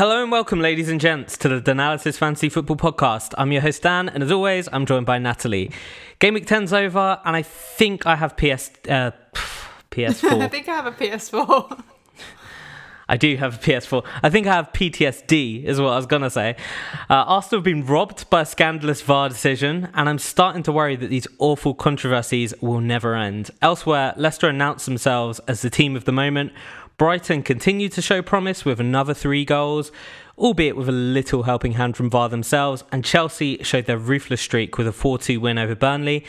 Hello and welcome, ladies and gents, to the Danalysis Fantasy Football Podcast. I'm your host Dan, and as always, I'm joined by Natalie. Game week 10's over, and I think I have PS uh, PS4. I think I have a PS4. I do have a PS4. I think I have PTSD, is what I was going to say. Uh, Arsenal have been robbed by a scandalous VAR decision, and I'm starting to worry that these awful controversies will never end. Elsewhere, Leicester announced themselves as the team of the moment. Brighton continued to show promise with another three goals, albeit with a little helping hand from VAR themselves, and Chelsea showed their ruthless streak with a 4 2 win over Burnley.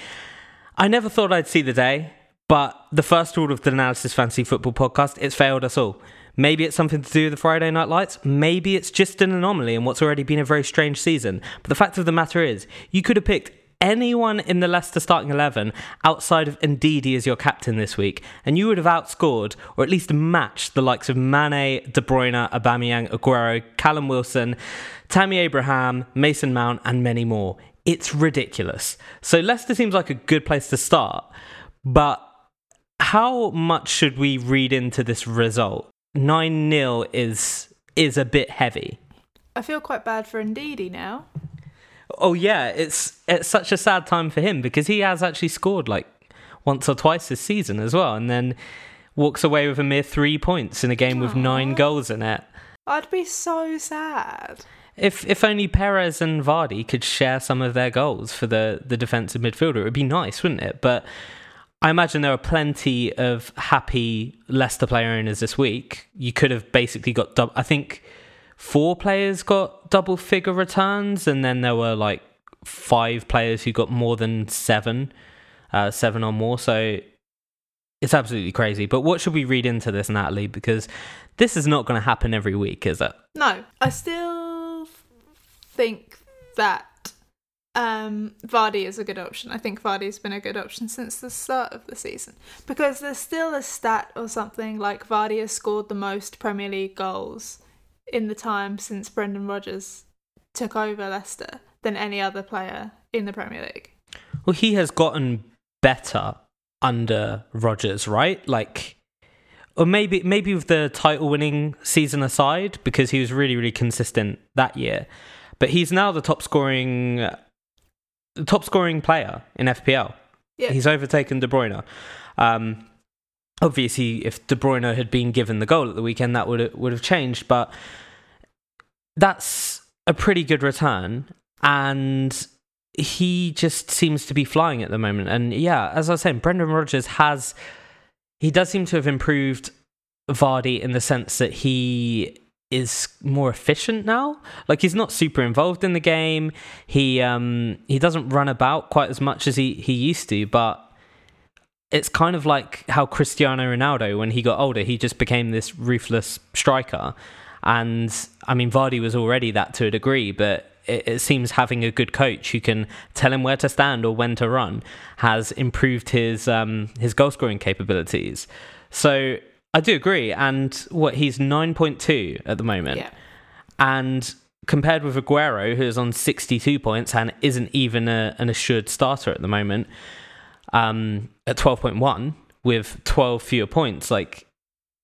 I never thought I'd see the day, but the first rule of the Danalysis Fantasy Football podcast, it's failed us all. Maybe it's something to do with the Friday Night Lights. Maybe it's just an anomaly in what's already been a very strange season. But the fact of the matter is, you could have picked anyone in the Leicester starting 11 outside of Ndidi as your captain this week, and you would have outscored or at least matched the likes of Mane, De Bruyne, Aubameyang, Aguero, Callum Wilson, Tammy Abraham, Mason Mount, and many more. It's ridiculous. So Leicester seems like a good place to start, but how much should we read into this result? 9 0 is is a bit heavy. I feel quite bad for Ndidi now. Oh yeah, it's it's such a sad time for him because he has actually scored like once or twice this season as well, and then walks away with a mere three points in a game with nine goals in it. I'd be so sad. If if only Perez and Vardy could share some of their goals for the the defensive midfielder, it would be nice, wouldn't it? But I imagine there are plenty of happy Leicester player owners this week. You could have basically got double. I think four players got double figure returns, and then there were like five players who got more than seven, uh, seven or more. So it's absolutely crazy. But what should we read into this, Natalie? Because this is not going to happen every week, is it? No, I still think that um, Vardy is a good option. I think Vardy's been a good option since the start of the season because there's still a stat or something like Vardy has scored the most Premier League goals in the time since Brendan Rodgers took over Leicester than any other player in the Premier League. Well, he has gotten better under Rodgers, right? Like, or maybe maybe with the title winning season aside, because he was really really consistent that year. But he's now the top scoring the top scoring player in FPL. Yeah. He's overtaken De Bruyne. Um, obviously, if De Bruyne had been given the goal at the weekend, that would would have changed. But that's a pretty good return, and he just seems to be flying at the moment. And yeah, as I was saying, Brendan Rodgers has he does seem to have improved Vardy in the sense that he is more efficient now. Like he's not super involved in the game. He um he doesn't run about quite as much as he he used to, but it's kind of like how Cristiano Ronaldo when he got older, he just became this ruthless striker. And I mean Vardy was already that to a degree, but it, it seems having a good coach who can tell him where to stand or when to run has improved his um his goal scoring capabilities. So I do agree. And what he's 9.2 at the moment. Yeah. And compared with Aguero, who is on 62 points and isn't even a, an assured starter at the moment, um, at 12.1 with 12 fewer points, like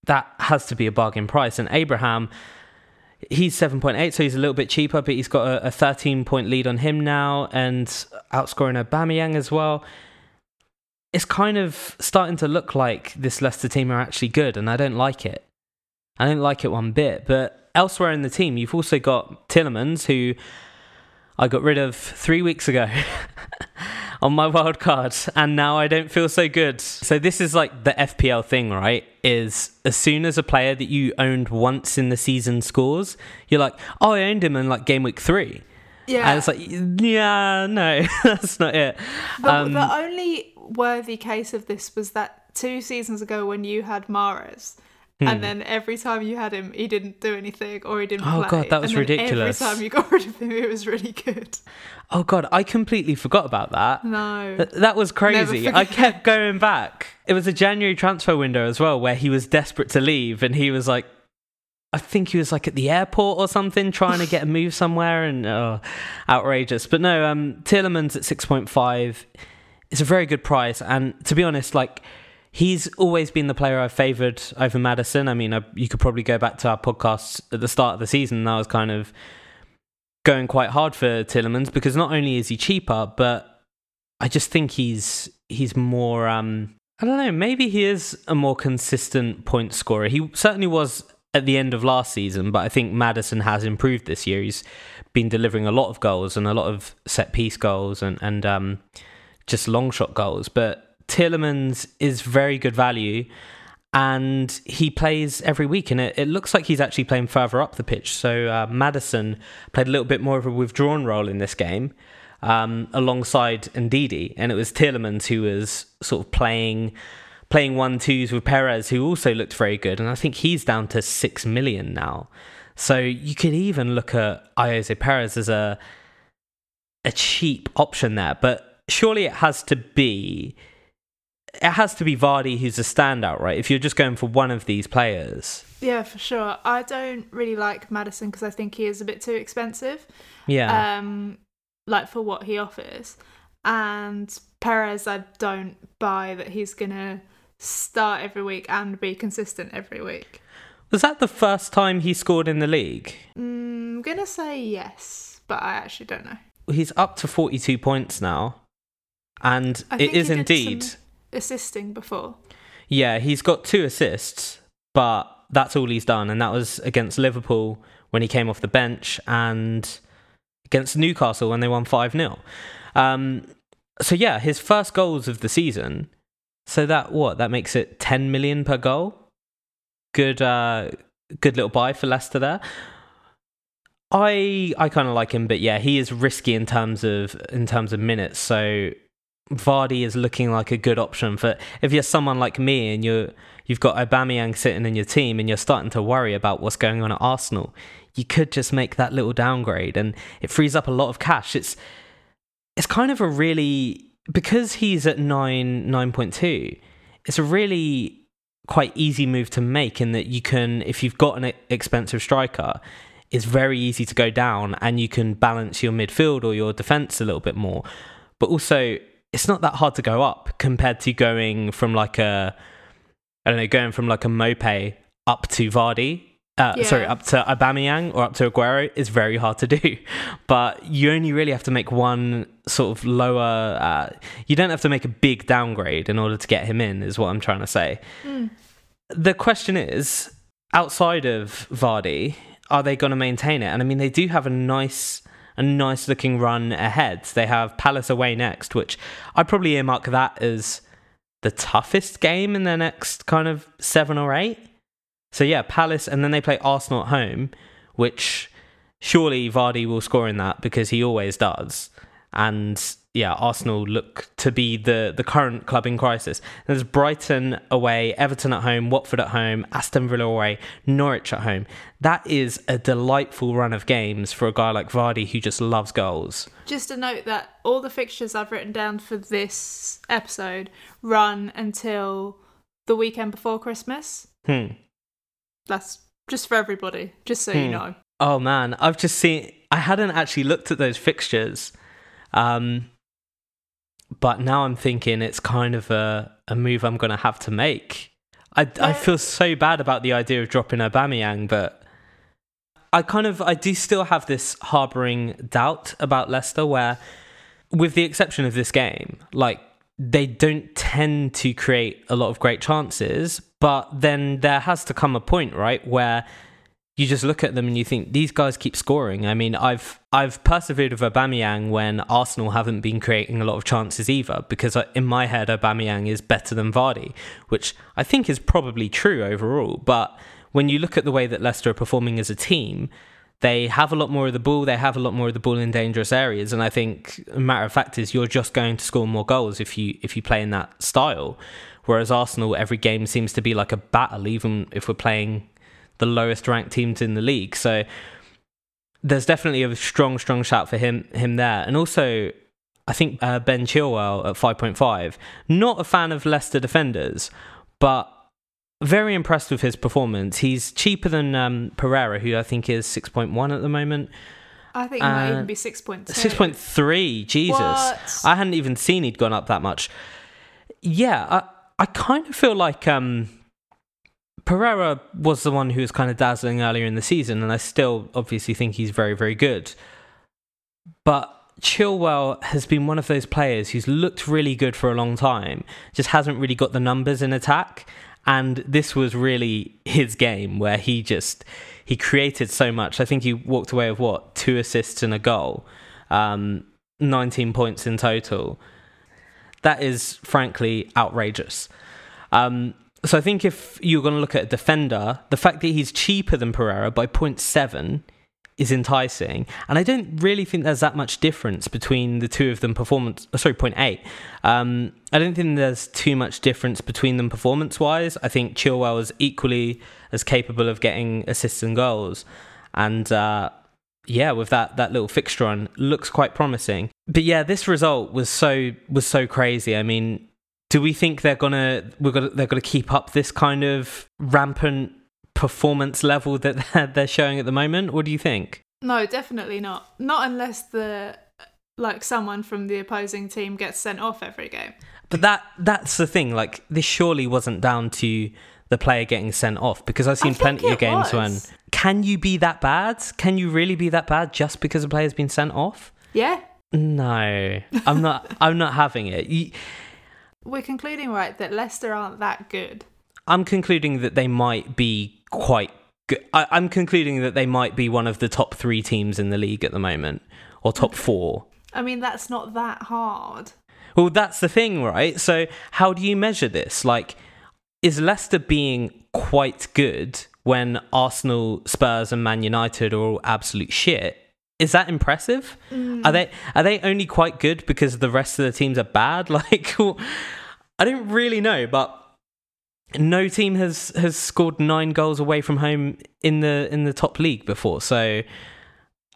that has to be a bargain price. And Abraham, he's 7.8, so he's a little bit cheaper, but he's got a, a 13 point lead on him now and outscoring Aubameyang as well it's kind of starting to look like this Leicester team are actually good, and I don't like it. I don't like it one bit. But elsewhere in the team, you've also got Tielemans, who I got rid of three weeks ago on my wild card, and now I don't feel so good. So this is like the FPL thing, right? Is as soon as a player that you owned once in the season scores, you're like, oh, I owned him in like game week three. Yeah. And it's like, yeah, no, that's not it. The, Um, the only worthy case of this was that two seasons ago when you had Mahrez. Hmm. And then every time you had him, he didn't do anything or he didn't Oh, play. God, that was and then ridiculous. Every time you got rid of him, it was really good. Oh god, I completely forgot about that. No. Th- That was crazy. I kept going back. It was a January transfer window as well, where he was desperate to leave, and he was like, I think he was like at the airport or something, trying to get a move somewhere, and oh, outrageous. But no, um, Tielemans at six point five is a very good price, and to be honest, like he's always been the player I've favoured over Maddison. I mean, I, you could probably go back to our podcast at the start of the season. And I was kind of going quite hard for Tielemans because not only is he cheaper, but I just think he's he's more. Um, I don't know. Maybe he is a more consistent point scorer. He certainly was at the end of last season, but I think Maddison has improved this year. He's been delivering a lot of goals and a lot of set piece goals and and um, just long shot goals. But Tielemans is very good value. And he plays every week, and it, it looks like he's actually playing further up the pitch. So uh, Maddison played a little bit more of a withdrawn role in this game, um, alongside Ndidi, and it was Tielemans who was sort of playing playing one twos with Perez, who also looked very good, and I think he's down to six million now. So you could even look at Ayoze Perez as a a cheap option there, but surely it has to be it has to be Vardy who's a standout, right? If you're just going for one of these players. Yeah, for sure. I don't really like Maddison because I think he is a bit too expensive. Yeah. Um, like for what he offers, and Perez, I don't buy that he's gonna start every week and be consistent every week. Was that the first time he scored in the league? Mm, I'm gonna say yes, but I actually don't know. He's up to 42 points now. And it is indeed. some assisting before. Yeah, he's got two assists, but that's all he's done. And that was against Liverpool when he came off the bench and against Newcastle when they won 5 0. Um, so, yeah, his first goals of the season. So, that what? That makes it 10 million per goal. Good, uh, good little buy for Leicester there. I I kind of like him, but yeah, he is risky in terms of in terms of minutes. So Vardy is looking like a good option for if you're someone like me and you're you've got Aubameyang sitting in your team and you're starting to worry about what's going on at Arsenal. You could just make that little downgrade and it frees up a lot of cash. It's it's kind of a really because he's at nine nine point two. It's a really quite easy move to make in that you can if you've got an expensive striker it's very easy to go down and you can balance your midfield or your defense a little bit more but also it's not that hard to go up compared to going from like a I don't know, going from like a Maupay up to Vardy. Uh, Yeah. Sorry, up to Aubameyang or up to Aguero is very hard to do, but you only really have to make one sort of lower. Uh, you don't have to make a big downgrade in order to get him in. Is what I'm trying to say. The question is, outside of Vardy, are they going to maintain it? And I mean, they do have a nice, a nice looking run ahead. They have Palace away next, which I'd probably earmark that as the toughest game in their next kind of seven or eight. So yeah, Palace, and then they play Arsenal at home, which surely Vardy will score in that because he always does. And yeah, Arsenal look to be the the current club in crisis. There's Brighton away, Everton at home, Watford at home, Aston Villa away, Norwich at home. That is a delightful run of games for a guy like Vardy who just loves goals. Just a note that all the fixtures I've written down for this episode run until the weekend before Christmas. Hmm. That's just for everybody, just so you Hmm. know. Oh man, I've just seen. I hadn't actually looked at those fixtures, um, but now I'm thinking it's kind of a, a move I'm going to have to make. I, I feel so bad about the idea of dropping Aubameyang, but I kind of I do still have this harboring doubt about Leicester, where, with the exception of this game, like they don't tend to create a lot of great chances, but then there has to come a point, right, where you just look at them and you think these guys keep scoring. I mean, I've I've persevered with Aubameyang when Arsenal haven't been creating a lot of chances either, because in my head Aubameyang is better than Vardy, which I think is probably true overall. But when you look at the way that Leicester are performing as a team, they have a lot more of the ball. They have a lot more of the ball in dangerous areas, and I think a matter of fact is you're just going to score more goals if you if you play in that style. Whereas Arsenal, every game seems to be like a battle, even if we're playing the lowest ranked teams in the league. So there's definitely a strong, strong shout for him him there. And also, I think uh, Ben Chilwell at 5.5. Not a fan of Leicester defenders, but very impressed with his performance. He's cheaper than um, Pereira, who I think is 6.1 at the moment. I think it might Uh, even be 6.2. 6.3, Jesus. What? I hadn't even seen he'd gone up that much. Yeah, I, I kind of feel like um, Pereira was the one who was kind of dazzling earlier in the season, and I still obviously think he's very, very good. But Chilwell has been one of those players who's looked really good for a long time, just hasn't really got the numbers in attack. And this was really his game where he just he created so much. I think he walked away with what two assists and a goal, um, nineteen points in total. That is frankly outrageous. Um, so I think if you're going to look at a defender, the fact that he's cheaper than Pereira by 0.7 is enticing. And I don't really think there's that much difference between the two of them performance. Oh, sorry, 0.8. Um, I don't think there's too much difference between them performance wise. I think Chilwell is equally as capable of getting assists and goals. And uh, yeah, with that that little fixture on, looks quite promising. But yeah, this result was so was so crazy. I mean, do we think they're gonna we're gonna they're gonna keep up this kind of rampant performance level that they're showing at the moment? What do you think? No, definitely not. Not unless the like someone from the opposing team gets sent off every game. But that that's the thing. Like this surely wasn't down to the player getting sent off because I've seen plenty of games was. when can you be that bad? Can you really be that bad just because a player's been sent off? Yeah. No, I'm not. I'm not having it. You, We're concluding right that Leicester aren't that good. I'm concluding that they might be quite good. I, I'm concluding that they might be one of the top three teams in the league at the moment, or top four. I mean, that's not that hard. Well, that's the thing, right? So, how do you measure this? Like, is Leicester being quite good when Arsenal, Spurs, and Man United are all absolute shit? Is that impressive? Are they are they only quite good because the rest of the teams are bad? Like, I don't really know, but no team has has scored nine goals away from home in the in the top league before. So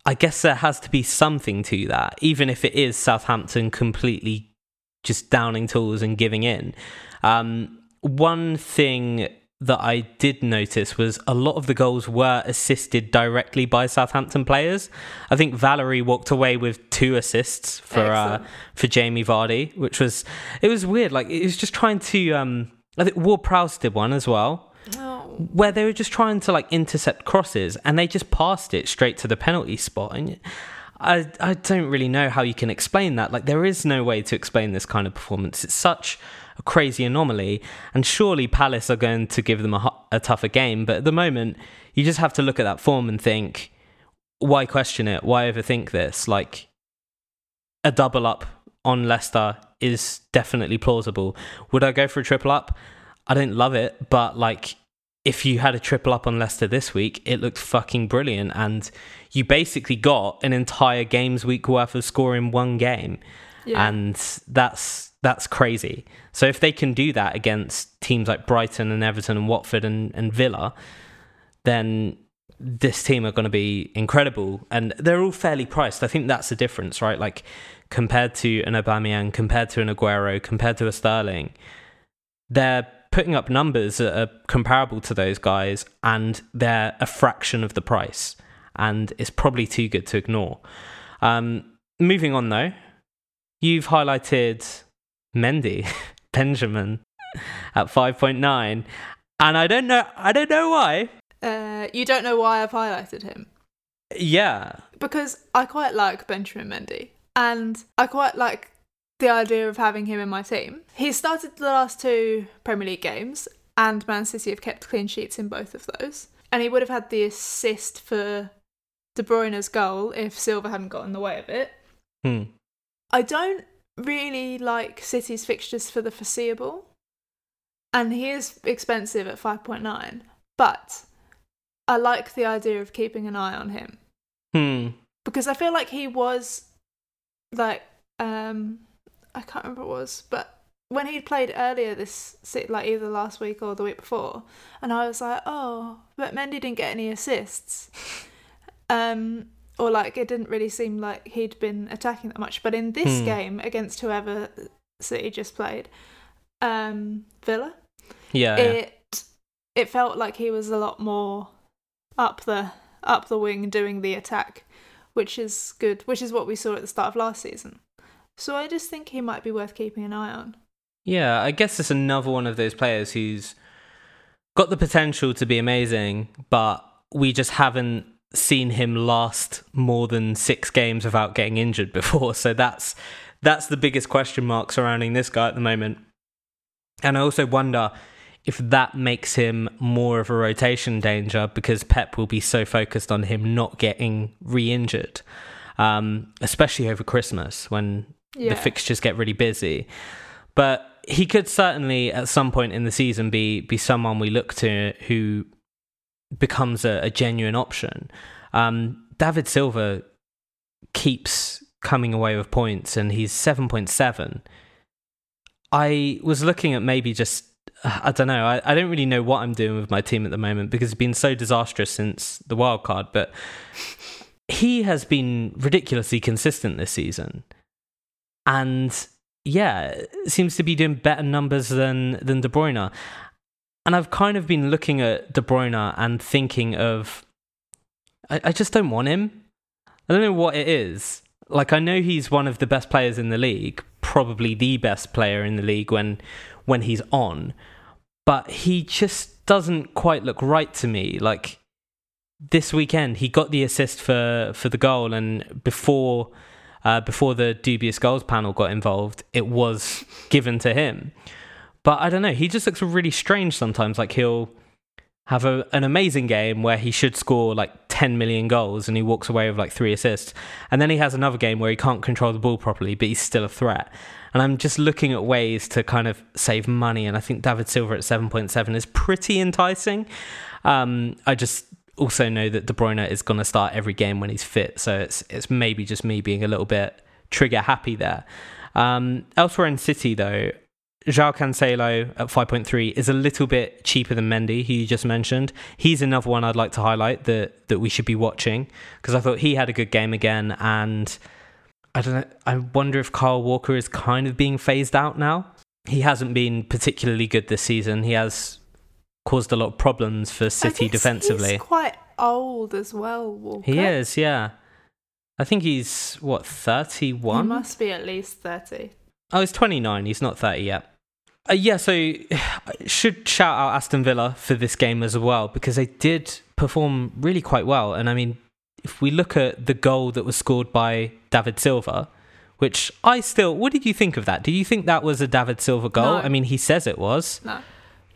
I guess there has to be something to that, even if it is Southampton completely just downing tools and giving in. Um, one thing that I did notice was a lot of the goals were assisted directly by Southampton players. I think Valery walked away with two assists for uh, for Jamie Vardy, which was it was weird. Like it was just trying to. Um, I think Ward Prowse did one as well Oh, where they were just trying to like intercept crosses and they just passed it straight to the penalty spot and I I don't really know how you can explain that like there is no way to explain this kind of performance it's such a crazy anomaly and surely Palace are going to give them a, a tougher game but at the moment you just have to look at that form and think why question it? Why overthink this? Like a double up on Leicester is definitely plausible. Would I go for a triple up? I don't love it, but like if you had a triple up on Leicester this week, it looked fucking brilliant, and you basically got an entire games week worth of score in one game, yeah. and that's that's crazy. So if they can do that against teams like Brighton and Everton and Watford and, and Villa, then this team are going to be incredible, and they're all fairly priced. I think that's the difference, right? Like compared to an Aubameyang, compared to an Aguero, compared to a Sterling, they're putting up numbers that are comparable to those guys and they're a fraction of the price and it's probably too good to ignore um, moving on though you've highlighted mendy benjamin at 5.9 and i don't know i don't know why uh, you don't know why I've highlighted him yeah because I quite like Benjamin Mendy and I quite like the idea of having him in my team. He started the last two Premier League games, and Man City have kept clean sheets in both of those. And he would have had the assist for De Bruyne's goal if Silva hadn't got in the way of it. hmm. I don't really like City's fixtures for the foreseeable, and he is expensive at 5.9, but I like the idea of keeping an eye on him. Hmm. because I feel like he was like um I can't remember what it was, but when he played earlier this like either last week or the week before, and I was like, oh, but Mendy didn't get any assists, um, or like it didn't really seem like he'd been attacking that much. But in this Hmm. game against whoever City just played, um, Villa, yeah, yeah. it it felt like he was a lot more up the up the wing doing the attack, which is good, which is what we saw at the start of last season. So I just think he might be worth keeping an eye on. Yeah, I guess it's another one of those players who's got the potential to be amazing, but we just haven't seen him last more than six games without getting injured before. So that's that's the biggest question mark surrounding this guy at the moment. And I also wonder if that makes him more of a rotation danger because Pep will be so focused on him not getting re injured, um, especially over Christmas when Yeah. the fixtures get really busy. But he could certainly, at some point in the season, be be someone we look to who becomes a, a genuine option. Um, David Silva keeps coming away with points, and he's seven point seven. I was looking at maybe just I don't know. I, I don't really know what I'm doing with my team at the moment because it's been so disastrous since the wild card, but he has been ridiculously consistent this season. And yeah, seems to be doing better numbers than than De Bruyne. And I've kind of been looking at De Bruyne and thinking of I, I just don't want him. I don't know what it is. Like I know he's one of the best players in the league, probably the best player in the league when when he's on, but he just doesn't quite look right to me. Like this weekend, he got the assist for for the goal, and before uh, before the dubious goals panel got involved, it was given to him. But I don't know. He just looks really strange sometimes. Like he'll have a, an amazing game where he should score like 10 million goals and he walks away with like three assists. And then he has another game where he can't control the ball properly, but he's still a threat. And I'm just looking at ways to kind of save money. And I think David Silva at 7.7 is pretty enticing. Um, I just also know that De Bruyne is going to start every game when he's fit. So it's, it's maybe just me being a little bit trigger happy there. Um, elsewhere in City, though, João Cancelo at 5.3 is a little bit cheaper than Mendy, who you just mentioned. He's another one I'd like to highlight that, that we should be watching because I thought he had a good game again. And I don't know, I wonder if Kyle Walker is kind of being phased out now. He hasn't been particularly good this season. He has caused a lot of problems for City defensively. He's quite old as well, Walker. He is, yeah. I think he's, what, thirty-one. He 31? must be at least 30. Oh, he's 29. He's not 30 yet. Uh, yeah, so I should shout out Aston Villa for this game as well because they did perform really quite well. And I mean, if we look at the goal that was scored by David Silva, which I still, what did you think of that? Do you think that was a David Silva goal? No. I mean, he says it was. No.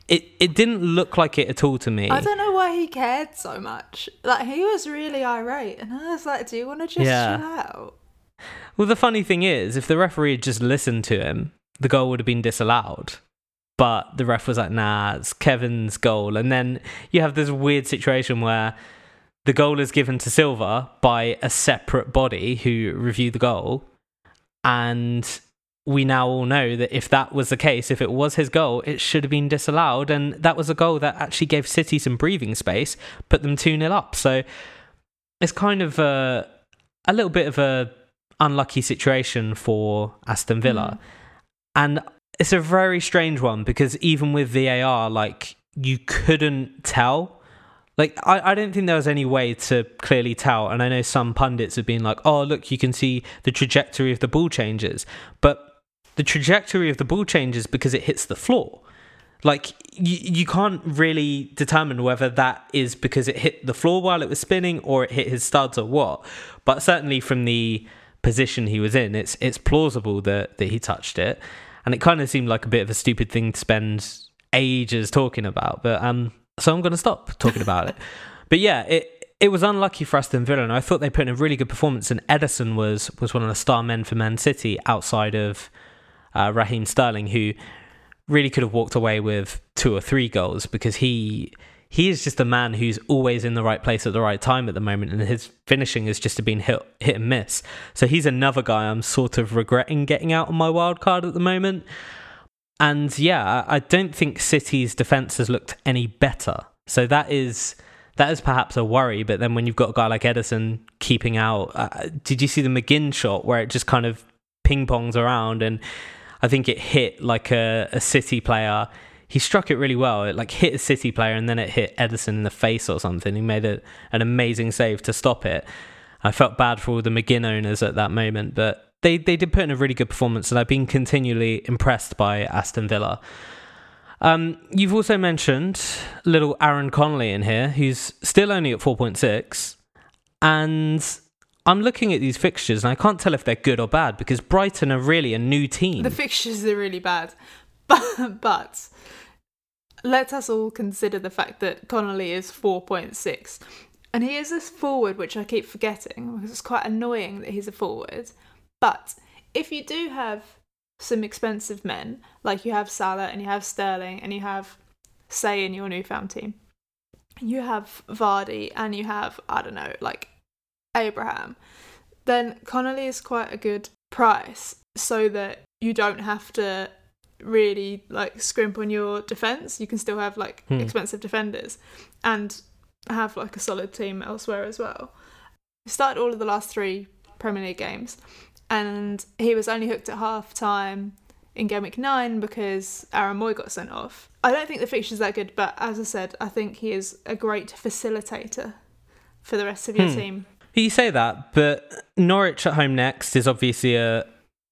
It it didn't look like it at all to me. I don't know why he cared so much. Like, he was really irate. And I was like, do you want to just Yeah. chill out? Well, the funny thing is, if the referee had just listened to him, the goal would have been disallowed. But the ref was like, nah, it's Kevin's goal. And then you have this weird situation where the goal is given to Silva by a separate body who reviewed the goal. And we now all know that if that was the case, if it was his goal, it should have been disallowed. And that was a goal that actually gave City some breathing space, put them 2 0 up. So it's kind of a, a little bit of a unlucky situation for Aston Villa. Mm. And it's a very strange one because even with VAR, like you couldn't tell. Like I, I don't think there was any way to clearly tell. And I know some pundits have been like, oh look, you can see the trajectory of the ball changes. But the trajectory of the ball changes because it hits the floor. Like you, you can't really determine whether that is because it hit the floor while it was spinning or it hit his studs or what. But certainly from the position he was in, it's it's plausible that that he touched it, and it kind of seemed like a bit of a stupid thing to spend ages talking about. But um, so I'm going to stop talking about it. But yeah, it it was unlucky for Aston Villa, and I thought they put in a really good performance. And Ederson was was one of the star men for Man City outside of uh, Raheem Sterling, who really could have walked away with two or three goals because he he is just a man who's always in the right place at the right time at the moment, and his finishing has just been hit hit and miss. So he's another guy I'm sort of regretting getting out on my wild card at the moment. And yeah, I don't think City's defense has looked any better. So that is that is perhaps a worry. But then when you've got a guy like Ederson keeping out, uh, did you see the McGinn shot where it just kind of ping pongs around and I think it hit like a, a City player. He struck it really well. It like hit a City player and then it hit Ederson in the face or something. He made a, an amazing save to stop it. I felt bad for all the McGinn owners at that moment, but they they did put in a really good performance, and I've been continually impressed by Aston Villa. Um, you've also mentioned little Aaron Connolly in here, who's still only at 4.6. And I'm looking at these fixtures and I can't tell if they're good or bad because Brighton are really a new team. The fixtures are really bad. But, but let us all consider the fact that Connolly is 4.6. And he is this forward, which I keep forgetting because it's quite annoying that he's a forward. But if you do have some expensive men, like you have Salah and you have Sterling and you have, say, in your newfound team, you have Vardy and you have, I don't know, like Abraham, then Connolly is quite a good price so that you don't have to really like scrimp on your defense. You can still have like Hmm. expensive defenders and have like a solid team elsewhere as well. He started all of the last three Premier League games and he was only hooked at half time in game week nine because Aaron Mooy got sent off. I don't think the fixture's that good, but as I said, I think he is a great facilitator for the rest of your Hmm. team. You say that, but Norwich at home next is obviously a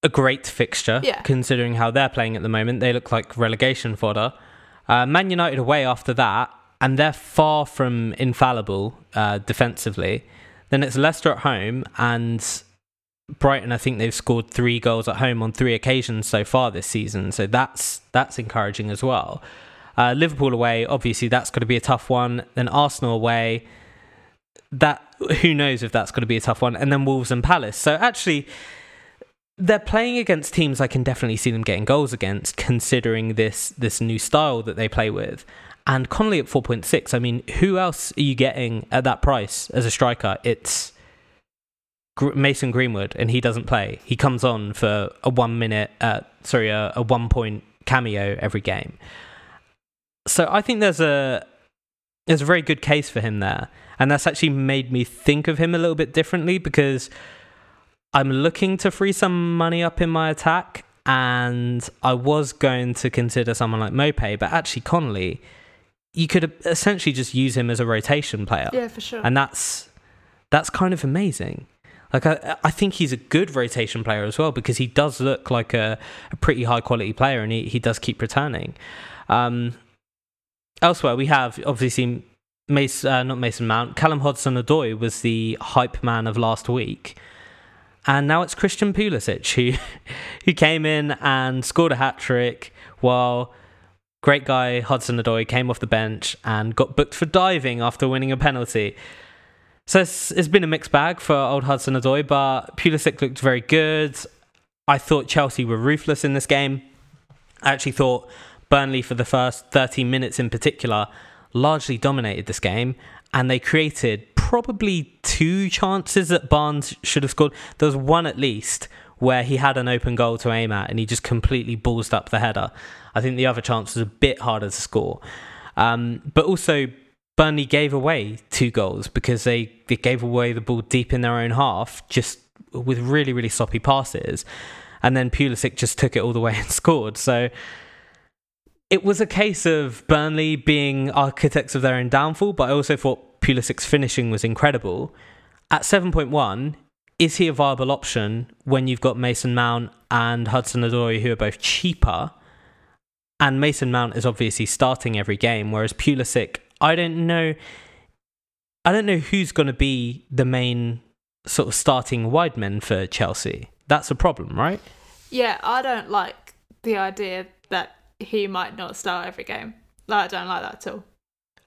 a great fixture, Yeah. considering how they're playing at the moment. They look like relegation fodder. Uh, Man United away after that, and they're far from infallible uh, defensively. Then it's Leicester at home, and Brighton. I think they've scored three goals at home on three occasions so far this season, so that's that's encouraging as well. Uh, Liverpool away, obviously that's going to be a tough one. Then Arsenal away, that who knows if that's going to be a tough one, and then Wolves and Palace. So actually, they're playing against teams I can definitely see them getting goals against, considering this this new style that they play with. And Connolly at four point six. I mean, who else are you getting at that price as a striker? It's Mason Greenwood, and he doesn't play. He comes on for a one minute, uh, sorry, a, a one point cameo every game. So I think there's a there's a very good case for him there, and that's actually made me think of him a little bit differently because I'm looking to free some money up in my attack, and I was going to consider someone like Maupay, but actually Connolly, you could essentially just use him as a rotation player Yeah, for sure. and that's that's kind of amazing. Like I, I think he's a good rotation player as well because he does look like a, a pretty high quality player and he, he does keep returning. Um, elsewhere, we have obviously Mason, uh, not Mason Mount, Callum Hudson-Odoi was the hype man of last week, and now it's Christian Pulisic who who came in and scored a hat trick while great guy Hudson-Odoi came off the bench and got booked for diving after winning a penalty. So it's, it's been a mixed bag for old Hudson Odoi, but Pulisic looked very good. I thought Chelsea were ruthless in this game. I actually thought Burnley, for the first 13 minutes in particular, largely dominated this game, and they created probably two chances that Barnes should have scored. There was one at least where he had an open goal to aim at, and he just completely ballsed up the header. I think the other chance was a bit harder to score. Um, but also, Burnley gave away two goals because they, they gave away the ball deep in their own half, just with really, really sloppy passes. And then Pulisic just took it all the way and scored. So it was a case of Burnley being architects of their own downfall, but I also thought Pulisic's finishing was incredible. At 7.1, is he a viable option when you've got Mason Mount and Hudson Odoi, who are both cheaper? And Mason Mount is obviously starting every game, whereas Pulisic, I don't know. I don't know who's going to be the main sort of starting wide men for Chelsea. That's a problem, right? Yeah, I don't like the idea that he might not start every game. Like, I don't like that at all.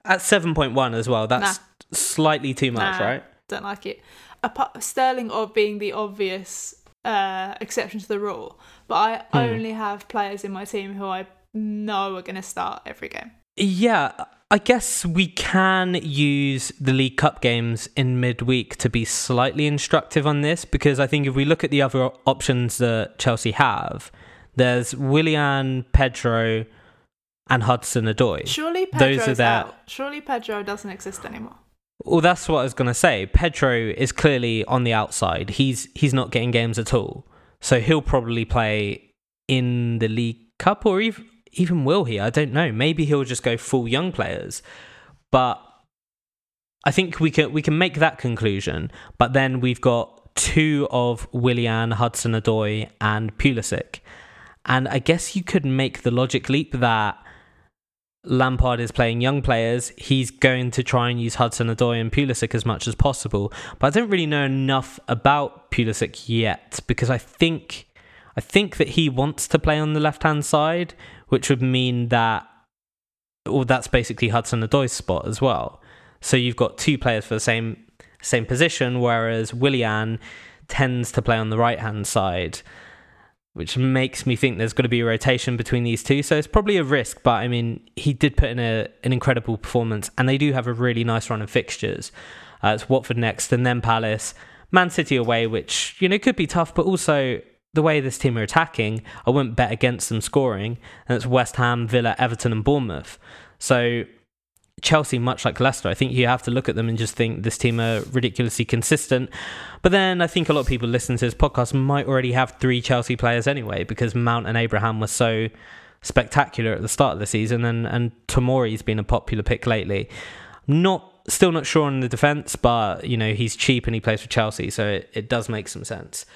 At 7.1 as well, that's slightly too much, Nah. right? Don't like it. Apart, Sterling of being the obvious uh, exception to the rule, but I Hmm. only have players in my team who I know are going to start every game. Yeah, I guess we can use the League Cup games in midweek to be slightly instructive on this because I think if we look at the other options that Chelsea have, there's Willian, Pedro, and Hudson Odoi. Surely Those Pedro's are their- out. Surely Pedro doesn't exist anymore. Well, that's what I was going to say. Pedro is clearly on the outside. He's he's not getting games at all, so he'll probably play in the League Cup, or even even will he? I don't know. Maybe he'll just go full young players, but I think we can we can make that conclusion. But then we've got two of Willian, Hudson Odoi, and Pulisic. And I guess you could make the logic leap that Lampard is playing young players. He's going to try and use Hudson Odoi and Pulisic as much as possible. But I don't really know enough about Pulisic yet because I think I think that he wants to play on the left hand side, which would mean that well, that's basically Hudson Odoi's spot as well. So you've got two players for the same same position, whereas Willian tends to play on the right hand side which makes me think there's going to be a rotation between these two. So it's probably a risk, but I mean, he did put in a, an incredible performance, and they do have a really nice run of fixtures. Uh, it's Watford next, and then Palace, Man City away, which you know could be tough, but also the way this team are attacking, I wouldn't bet against them scoring. And it's West Ham, Villa, Everton, and Bournemouth. So Chelsea, much like Leicester, I think you have to look at them and just think this team are ridiculously consistent. But then I think a lot of people listening to this podcast might already have three Chelsea players anyway, because Mount and Abraham were so spectacular at the start of the season, and and Tomori's been a popular pick lately. Not still not sure on the defense, but you know he's cheap and he plays for Chelsea, so it, it does make some sense.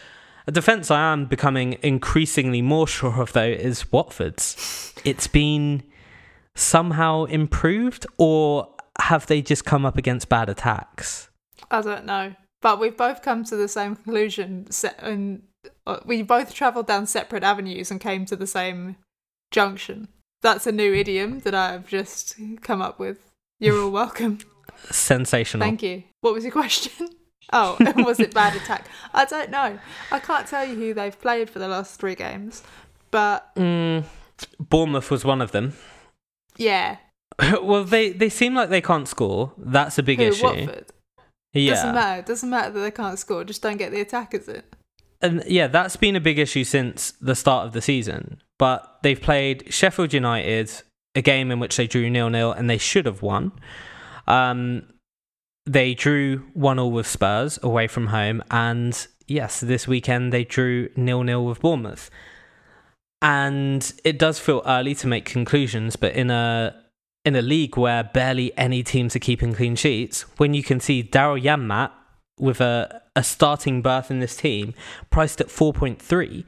A defense I am becoming increasingly more sure of though is Watford's. It's been somehow improved, or have they just come up against bad attacks? I don't know, but we've both come to the same conclusion, and uh, we both travelled down separate avenues and came to the same junction. That's a new idiom that I've just come up with. You're all welcome. Sensational. Thank you. What was your question? Oh, was it bad attack? I don't know. I can't tell you who they've played for the last three games, but mm, Bournemouth was one of them. Yeah. well, they they seem like they can't score. That's a big Who, issue. Watford? Yeah. Doesn't matter. Doesn't matter that they can't score. Just don't get the attack, is it? And yeah, that's been a big issue since the start of the season. But they've played Sheffield United, a game in which they drew nil nil, and they should have won. Um, they drew one all with Spurs away from home, and yes, this weekend they drew nil nil with Bournemouth. And it does feel early to make conclusions, but in a in a league where barely any teams are keeping clean sheets, when you can see Daryl Janmaat with a, a starting berth in this team priced at 4.3,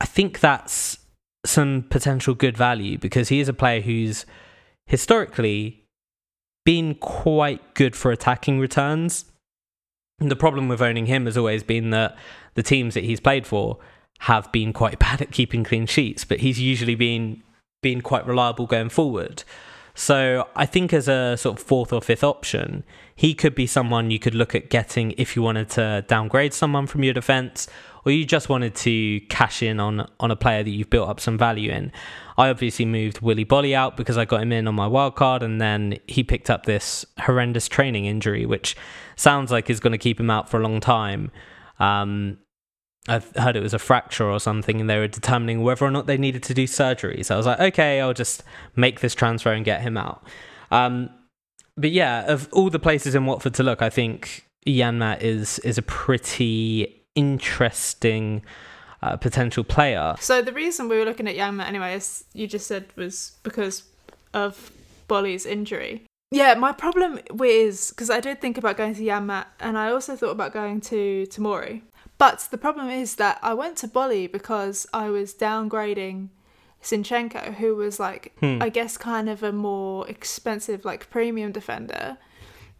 I think that's some potential good value because he is a player who's historically been quite good for attacking returns. And the problem with owning him has always been that the teams that he's played for have been quite bad at keeping clean sheets, but he's usually been been quite reliable going forward. So I think as a sort of fourth or fifth option, he could be someone you could look at getting if you wanted to downgrade someone from your defense or you just wanted to cash in on on a player that you've built up some value in. I obviously moved Willy Boly out because I got him in on my wild card and then he picked up this horrendous training injury which sounds like is going to keep him out for a long time. Um, I heard it was a fracture or something, and they were determining whether or not they needed to do surgery. So I was like, okay, I'll just make this transfer and get him out. Um, but yeah, of all the places in Watford to look, I think Janmaat is is a pretty interesting uh, potential player. So the reason we were looking at Janmaat anyway, as you just said, was because of Boly's injury. Yeah, my problem is because I did think about going to Janmaat, and I also thought about going to Tomori but the problem is that I went to Boly because I was downgrading Zinchenko, who was like, hmm. I guess, kind of a more expensive, like premium defender.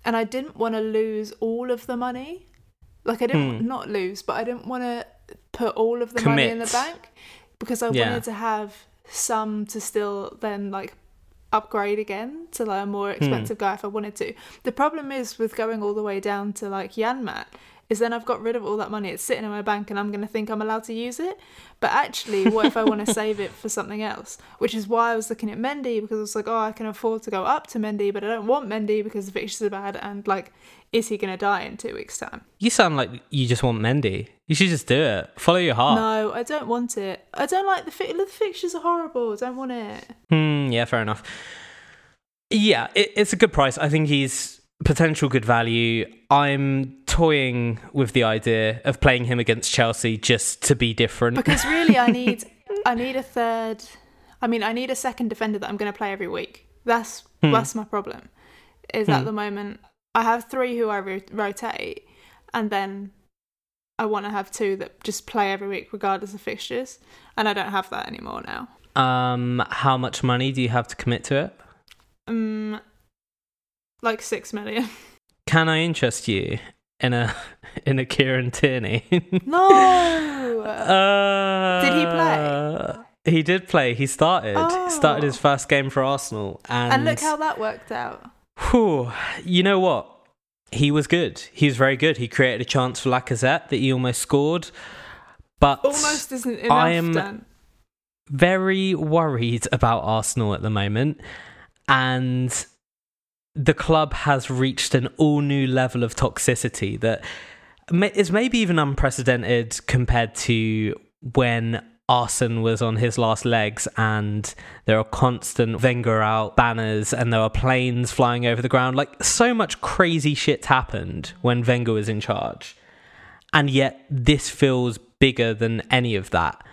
And I didn't want to lose all of the money. Like, I didn't, hmm. not lose, but I didn't want to put all of the Commit. money in the bank because I yeah. wanted to have some to still then, like, upgrade again to like a more hmm. expensive hmm. guy if I wanted to. The problem is with going all the way down to like Janmaat is then I've got rid of all that money. It's sitting in my bank and I'm going to think I'm allowed to use it. But actually, what if I want to save it for something else? Which is why I was looking at Mendy because I was like, oh, I can afford to go up to Mendy, but I don't want Mendy because the fixtures are bad. And like, is he going to die in two weeks' time? You sound like you just want Mendy. You should just do it. Follow your heart. No, I don't want it. I don't like the, fi- the fixtures are horrible. I don't want it. Hmm, yeah, fair enough. Yeah, it, it's a good price. I think he's potential good value. I'm toying with the idea of playing him against Chelsea just to be different. Because really, I need I need a third. I mean, I need a second defender that I'm going to play every week. That's hmm. that's my problem. Is hmm. at the moment I have three who I ro- rotate, and then I want to have two that just play every week regardless of fixtures, and I don't have that anymore now. Um, how much money do you have to commit to it? Um, like six million. Can I interest you in a in a Kieran Tierney? no. uh, Did he play? He did play. He started. Oh. Started his first game for Arsenal, and, and look how that worked out. Whew, you know what? He was good. He was very good. He created a chance for Lacazette that he almost scored, but Almost isn't enough. I am- Dan. very worried about Arsenal at the moment, and the club has reached an all new level of toxicity that is maybe even unprecedented compared to when Arsene was on his last legs and there are constant Wenger out banners and there are planes flying over the ground. Like so much crazy shit happened when Wenger was in charge. And yet this feels bigger than any of that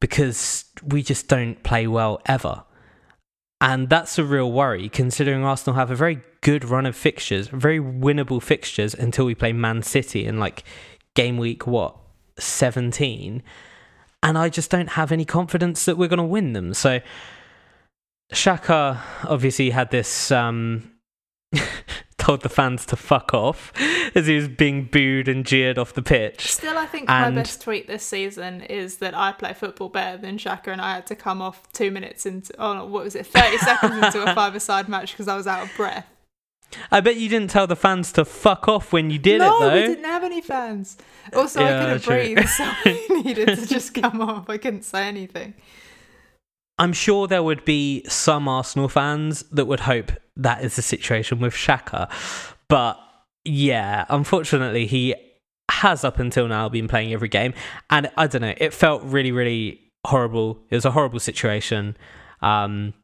because we just don't play well ever. And that's a real worry considering Arsenal have a very good run of fixtures, very winnable fixtures until we play Man City in like game week, what, 17? And I just don't have any confidence that we're going to win them. So Xhaka obviously had this. Um, told the fans to fuck off as he was being booed and jeered off the pitch. Still, I think And- my best tweet this season is that I play football better than Xhaka, and I had to come off two minutes into, oh, what was it, 30 seconds into a five a side match because I was out of breath. I bet you didn't tell the fans to fuck off when you did no, it though. we didn't have any fans. Also, I couldn't true. breathe, so I needed to just come off. I couldn't say anything. I'm sure there would be some Arsenal fans that would hope that is the situation with Xhaka. But yeah, unfortunately, he has up until now been playing every game. And I don't know, it felt really, really horrible. It was a horrible situation. Um,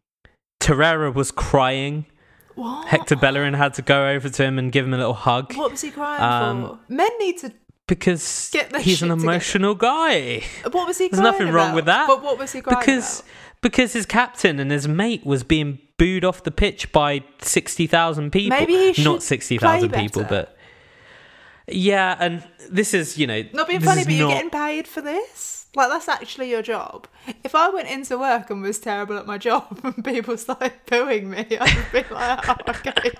Torreira was crying. What? Hector Bellerin had to go over to him and give him a little hug What was he crying Um, for? Men need to. because he's an shit together. emotional guy. What was he There's nothing wrong with that. But what was he crying because about? Because his captain and his mate was being booed off the pitch by 60,000 people. Maybe he should not 60,000 people, but yeah, and this is, you know, Not being funny, but you're getting paid for this? Like, that's actually your job. If I went into work and was terrible at my job and people started booing me, I'd be like, oh, okay.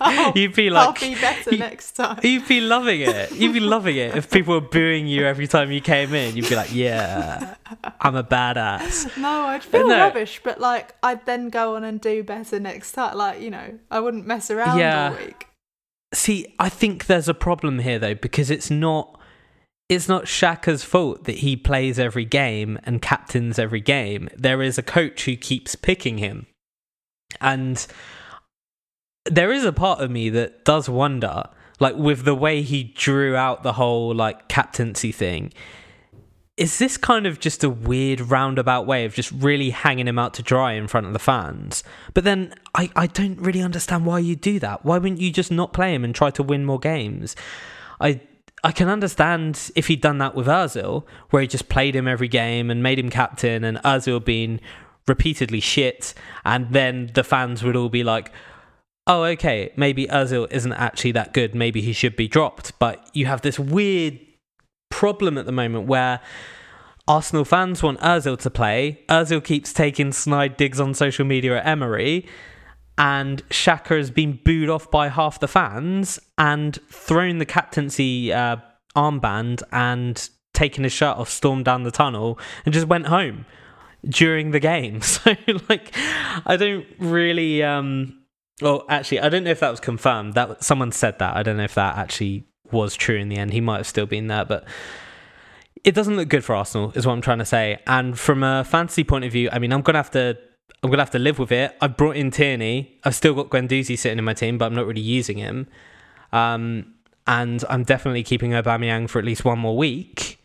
I'll, You'd be like, I'll be better you- next time. You'd be loving it. You'd be loving it if people were booing you every time you came in. You'd be like, "Yeah, I'm a badass." No, I'd feel no. rubbish, but like, I'd then go on and do better next time. Like, you know, I wouldn't mess around Yeah. all week. See, I think there's a problem here though because it's not it's not Xhaka's fault that he plays every game and captains every game. There is a coach who keeps picking him. And there is a part of me that does wonder like with the way he drew out the whole like captaincy thing is this kind of just a weird roundabout way of just really hanging him out to dry in front of the fans? But then I, I don't really understand why you do that. Why wouldn't you just not play him and try to win more games? I I can understand if he'd done that with Ozil, where he just played him every game and made him captain, and Ozil being repeatedly shit, and then the fans would all be like, oh, okay, maybe Ozil isn't actually that good. Maybe he should be dropped. But you have this weird problem at the moment where Arsenal fans want Ozil to play. Ozil keeps taking snide digs on social media at Emery. And Xhaka has been booed off by half the fans and thrown the captaincy uh, armband and taken his shirt off, stormed down the tunnel, and just went home during the game. So, like, I don't really. Um, well, actually, I don't know if that was confirmed. That someone said that. I don't know if that actually was true in the end. He might have still been there, but it doesn't look good for Arsenal, is what I'm trying to say. And from a fantasy point of view, I mean, I'm gonna have to. I'm gonna have to live with it. I've brought in Tierney. I've still got Guendouzi sitting in my team, but I'm not really using him. Um, and I'm definitely keeping Aubameyang for at least one more week.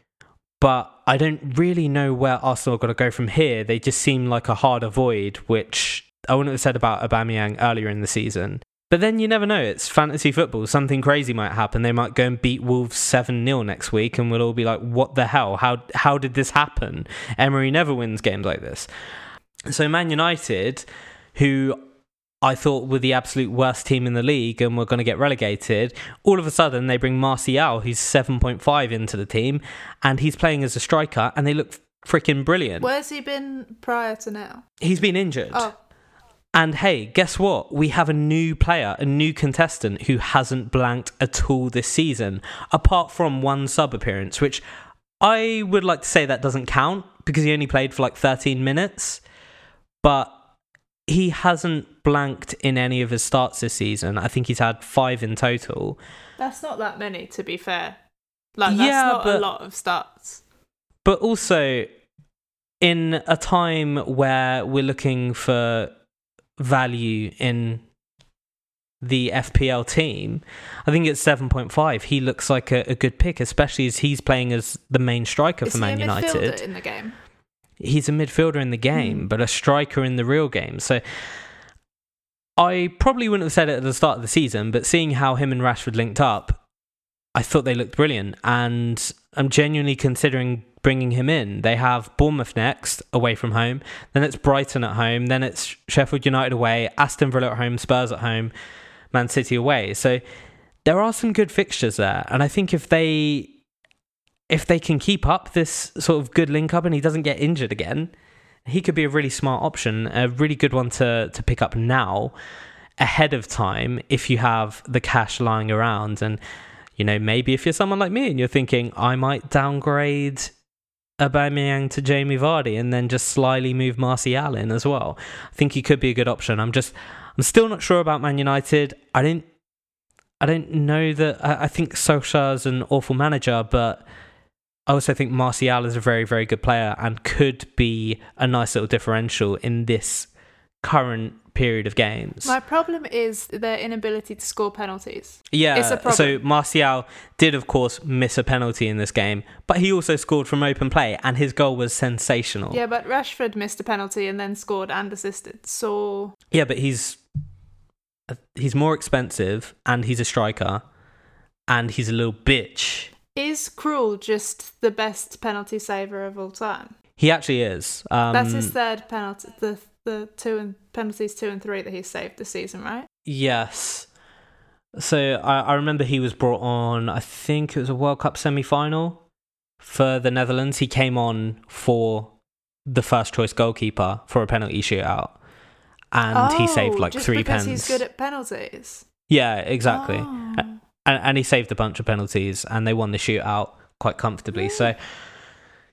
But I don't really know where Arsenal are to go from here. They just seem like a harder avoid, which I wouldn't have said about Aubameyang earlier in the season. But then you never know. It's fantasy football. Something crazy might happen. They might go and beat Wolves 7 0 next week, and we'll all be like, what the hell? How, how did this happen? Emery never wins games like this. So, Man United, who I thought were the absolute worst team in the league and were going to get relegated. All of a sudden, they bring Martial, who's 7.5 into the team, and he's playing as a striker, and they look freaking brilliant. Where's he been prior to now? He's been injured. Oh, And hey, guess what? We have a new player, a new contestant who hasn't blanked at all this season, apart from one sub appearance, which I would like to say that doesn't count because he only played for like 13 minutes. But he hasn't blanked in any of his starts this season. I think he's had five in total. that's not that many, to be fair. Like, that's Yeah, not a lot of starts. But also, in a time where we're looking for value in the FPL team, I think it's 7.5. He looks like a, a good pick, especially as he's playing as the main striker Is for Man United. in the game? He's a midfielder in the game, Hmm. but a striker in the real game. So I probably wouldn't have said it at the start of the season, but seeing how him and Rashford linked up, I thought they looked brilliant. And I'm genuinely considering bringing him in. They have Bournemouth next, away from home. Then it's Brighton at home. Then it's Sheffield United away, Aston Villa at home, Spurs at home, Man City away. So there are some good fixtures there. And I think if they if they can keep up this sort of good link up and he doesn't get injured again, he could be a really smart option, a really good one to to pick up now ahead of time if you have the cash lying around and you know maybe if you're someone like me and you're thinking I might downgrade Aubameyang to Jamie Vardy and then just slyly move Martial in as well. I think he could be a good option. I'm just I'm still not sure about Man United. I didn't I don't know that I, I think Solskjaer's an awful manager, but I also think Martial is a very, very good player and could be a nice little differential in this current period of games. My problem is their inability to score penalties. yeah, it's a problem. so Martial did, of course, miss a penalty in this game, but he also scored from open play, and his goal was sensational. Yeah, but Rashford missed a penalty and then scored and assisted. So Yeah, but he's uh, he's more expensive, and he's a striker, and he's a little bitch. Is Krul just the best penalty saver of all time? He actually is. Um, That's his third penalty. The the two and penalties two and three that he saved this season, right? Yes. So I, I remember he was brought on. I think it was a World Cup semi-final for the Netherlands. He came on for the first choice goalkeeper for a penalty shootout, and he saved Oh, like just three pens. he's good at penalties. yeah, exactly. Oh. And, and he saved a bunch of penalties, and they won the shootout quite comfortably. So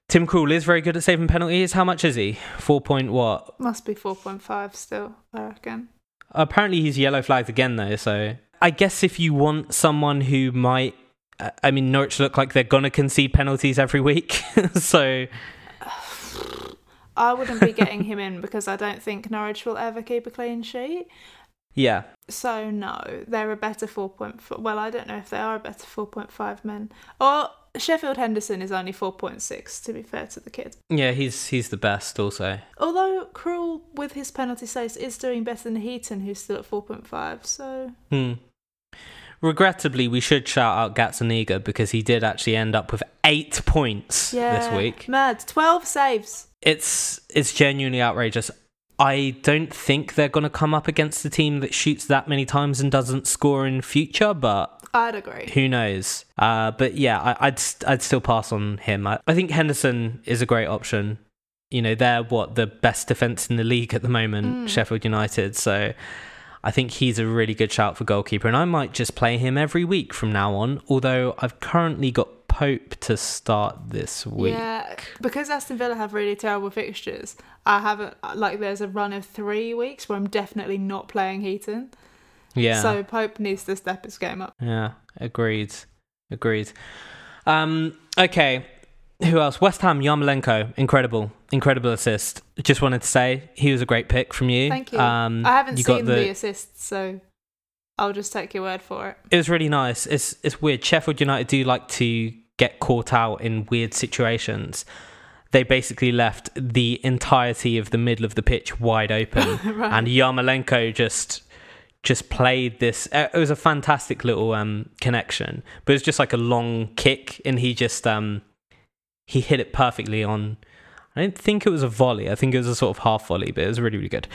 Tim Krul is very good at saving penalties. How much is he? Four point what? Must be four point five still, I reckon. Apparently, he's yellow flagged again though. So I guess if you want someone who might, uh, I mean, Norwich look like they're gonna concede penalties every week. so I wouldn't be getting him in because I don't think Norwich will ever keep a clean sheet. Yeah, So no, they're a better four point four. Well, I don't know if they are a better four point five men. Or Sheffield Henderson is only four point six. To be fair to the kid, yeah, he's he's the best also. although Krul with his penalty saves is doing better than Heaton, who's still at four point five. So Hmm. Regrettably, we should shout out Gazzaniga because he did actually end up with eight points yeah, this week. mad twelve saves. it's it's genuinely outrageous. I don't think they're going to come up against a team that shoots that many times and doesn't score in future, but I'd agree. who knows? Uh, but yeah, I, I'd st- I'd still pass on him. I, I think Henderson is a great option. You know, they're what the best defense in the league at the moment, Mm. Sheffield United. So I think he's a really good shout for goalkeeper, and I might just play him every week from now on. Although I've currently got Pope to start this week. Yeah, because Aston Villa have really terrible fixtures. I haven't like there's a run of three weeks where I'm definitely not playing Heaton. Yeah. So Pope needs to step his game up. Yeah, agreed. Agreed. Um, okay. Who else? West Ham, Yarmolenko. Incredible. Incredible assist. Just wanted to say he was a great pick from you. Thank you. Um, I haven't you seen the... the, assists, so I'll just take your word for it. It was really nice. It's it's weird. Sheffield United do like to get caught out in weird situations. They basically left the entirety of the middle of the pitch wide open. right. and Yarmolenko just just played this. uh, It was a fantastic little um, connection, but it was just like a long kick, and he just um, he hit it perfectly on. I don't think it was a volley. I think it was a sort of half volley, but it was really really good.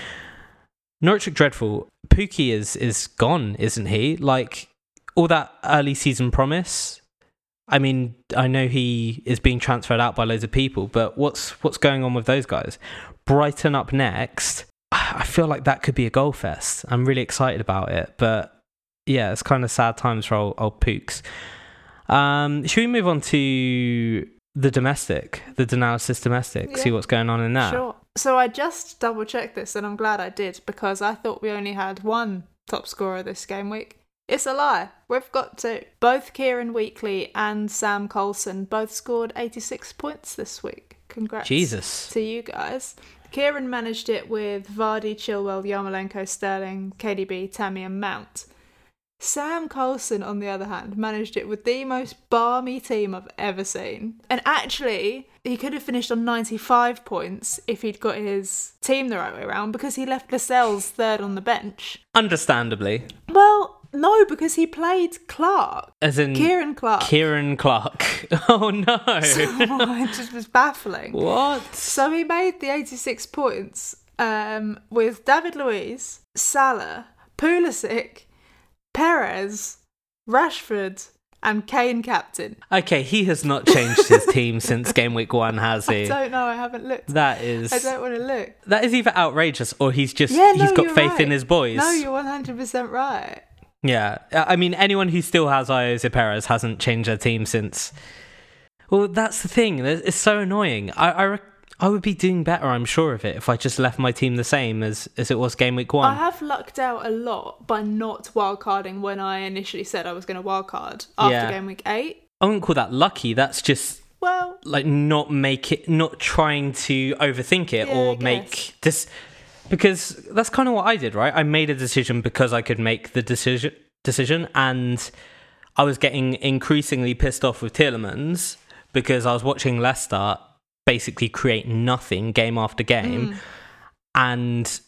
Norwich dreadful. Pukki is is gone, isn't he? Like all that early season promise. I mean, I know he is being transferred out by loads of people, but what's what's going on with those guys? Brighton up next. I feel like that could be a goal fest. I'm really excited about it, but yeah, it's kind of sad times for old, old Pooks. Um, should we move on to the domestic, the Danalysis domestic, Yeah. see what's going on in that? Sure. So I just double checked this, and I'm glad I did because I thought we only had one top scorer this game week. It's a lie. We've got two. Both Kieran Weekly and Sam Colson both scored 86 points this week. Congrats Jesus. to you guys. Kieran managed it with Vardy, Chilwell, Yarmolenko, Sterling, KDB, Tammy, and Mount. Sam Colson, on the other hand, managed it with the most balmy team I've ever seen. And actually, he could have finished on 95 points if he'd got his team the right way around because he left Lascelles third on the bench. Understandably, Well, no, because he played Clark. as in Ciaran Clark. Ciaran Clark. Oh no! So it just was baffling. what? So he made the 86 points um, with David Luiz, Salah, Pulisic, Perez, Rashford, and Kane captain. Okay, he has not changed his team since game week one, has he? I don't know, I haven't looked. That is I don't want to look. that is either outrageous or he's just Yeah, he's no, got you're faith right. in his boys. No, you're 100% right. Yeah, I mean, anyone who still has Ayoze Perez hasn't changed their team since. Well, that's the thing. It's so annoying. I, I, I would be doing better, I'm sure of it, if I just left my team the same as, as it was game week one. I have lucked out a lot by not wildcarding when I initially said I was going to wildcard after Yeah. game week 8. I wouldn't call that lucky. That's just Well, like not make it, not trying to overthink it Yeah, or make this. Because that's kind of what I did, right? I made a decision because I could make the decision, decision, and I was getting increasingly pissed off with Tielemans because I was watching Leicester basically create nothing game after game Mm. and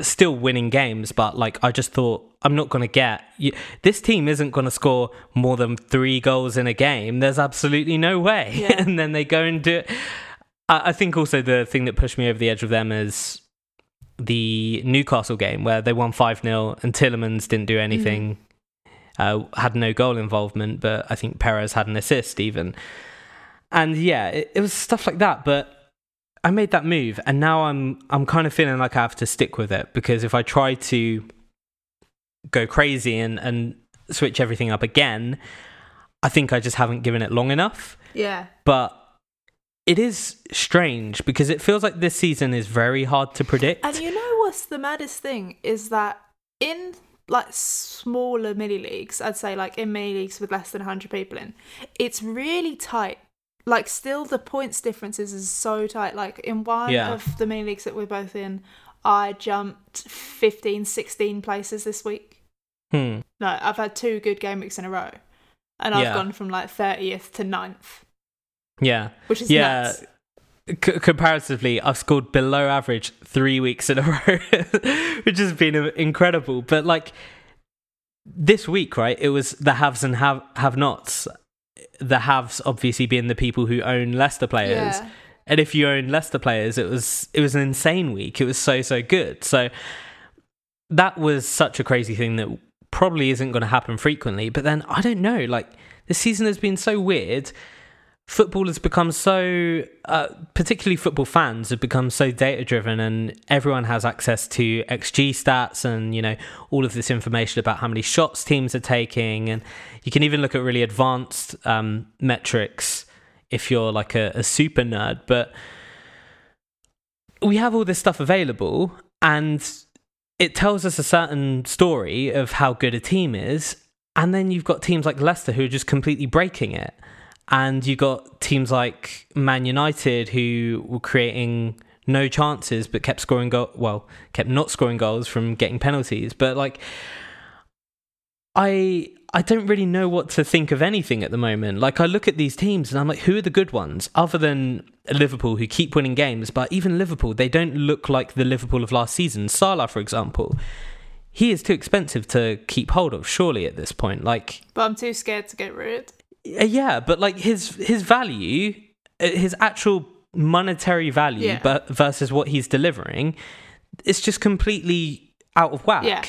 still winning games. But like, I just thought I'm not going to get you, this team isn't going to score more than three goals in a game. There's absolutely no way. Yeah. and then they go and do it. I, I think also the thing that pushed me over the edge with them is the Newcastle game where they won 5 0 and Tielemans didn't do anything, uh, had no goal involvement, but I think Perez had an assist even. And yeah, it, it was stuff like that. But I made that move, and now I'm I'm kind of feeling like I have to stick with it because if I try to go crazy and and switch everything up again, I think I just haven't given it long enough. yeah. But it is strange because it feels like this season is very hard to predict. And you know what's the maddest thing is that in like smaller mini leagues, I'd say like in mini leagues with less than 100 people in, it's really tight. Like still the points differences is so tight. Like in one Yeah. of the mini leagues that we're both in, I jumped 15, 16 places this week. Hmm. No, I've had two good game weeks in a row. And I've Yeah. gone from like 30th to 9th, Yeah. which is Yeah. nuts. C- comparatively, I've scored below average three weeks in a row, which has been incredible. But like this week, right? It was the haves and have have nots. The haves obviously being the people who own Leicester players, Yeah. and if you own Leicester players, it was it was an insane week. It was so so good. So that was such a crazy thing that probably isn't going to happen frequently. But then I don't know. Like this season has been so weird. Football has become so, uh, particularly football fans have become so data driven, and everyone has access to XG stats and you know all of this information about how many shots teams are taking, and you can even look at really advanced um, metrics if you're like a, a super nerd. But we have all this stuff available, and it tells us a certain story of how good a team is. And then you've got teams like Leicester who are just completely breaking it. And you've got teams like Man United who were creating no chances but kept scoring well, kept not scoring goals from getting penalties. But like I I don't really know what to think of anything at the moment. Like I look at these teams and I'm like, who are the good ones? Other than Liverpool who keep winning games, but even Liverpool, they don't look like the Liverpool of last season. Salah, for example, he is too expensive to keep hold of, surely at this point. Like But I'm too scared to get rid. Uh, yeah, but like his his value, uh, his actual monetary value, Yeah. but versus what he's delivering, it's just completely out of whack. Yeah.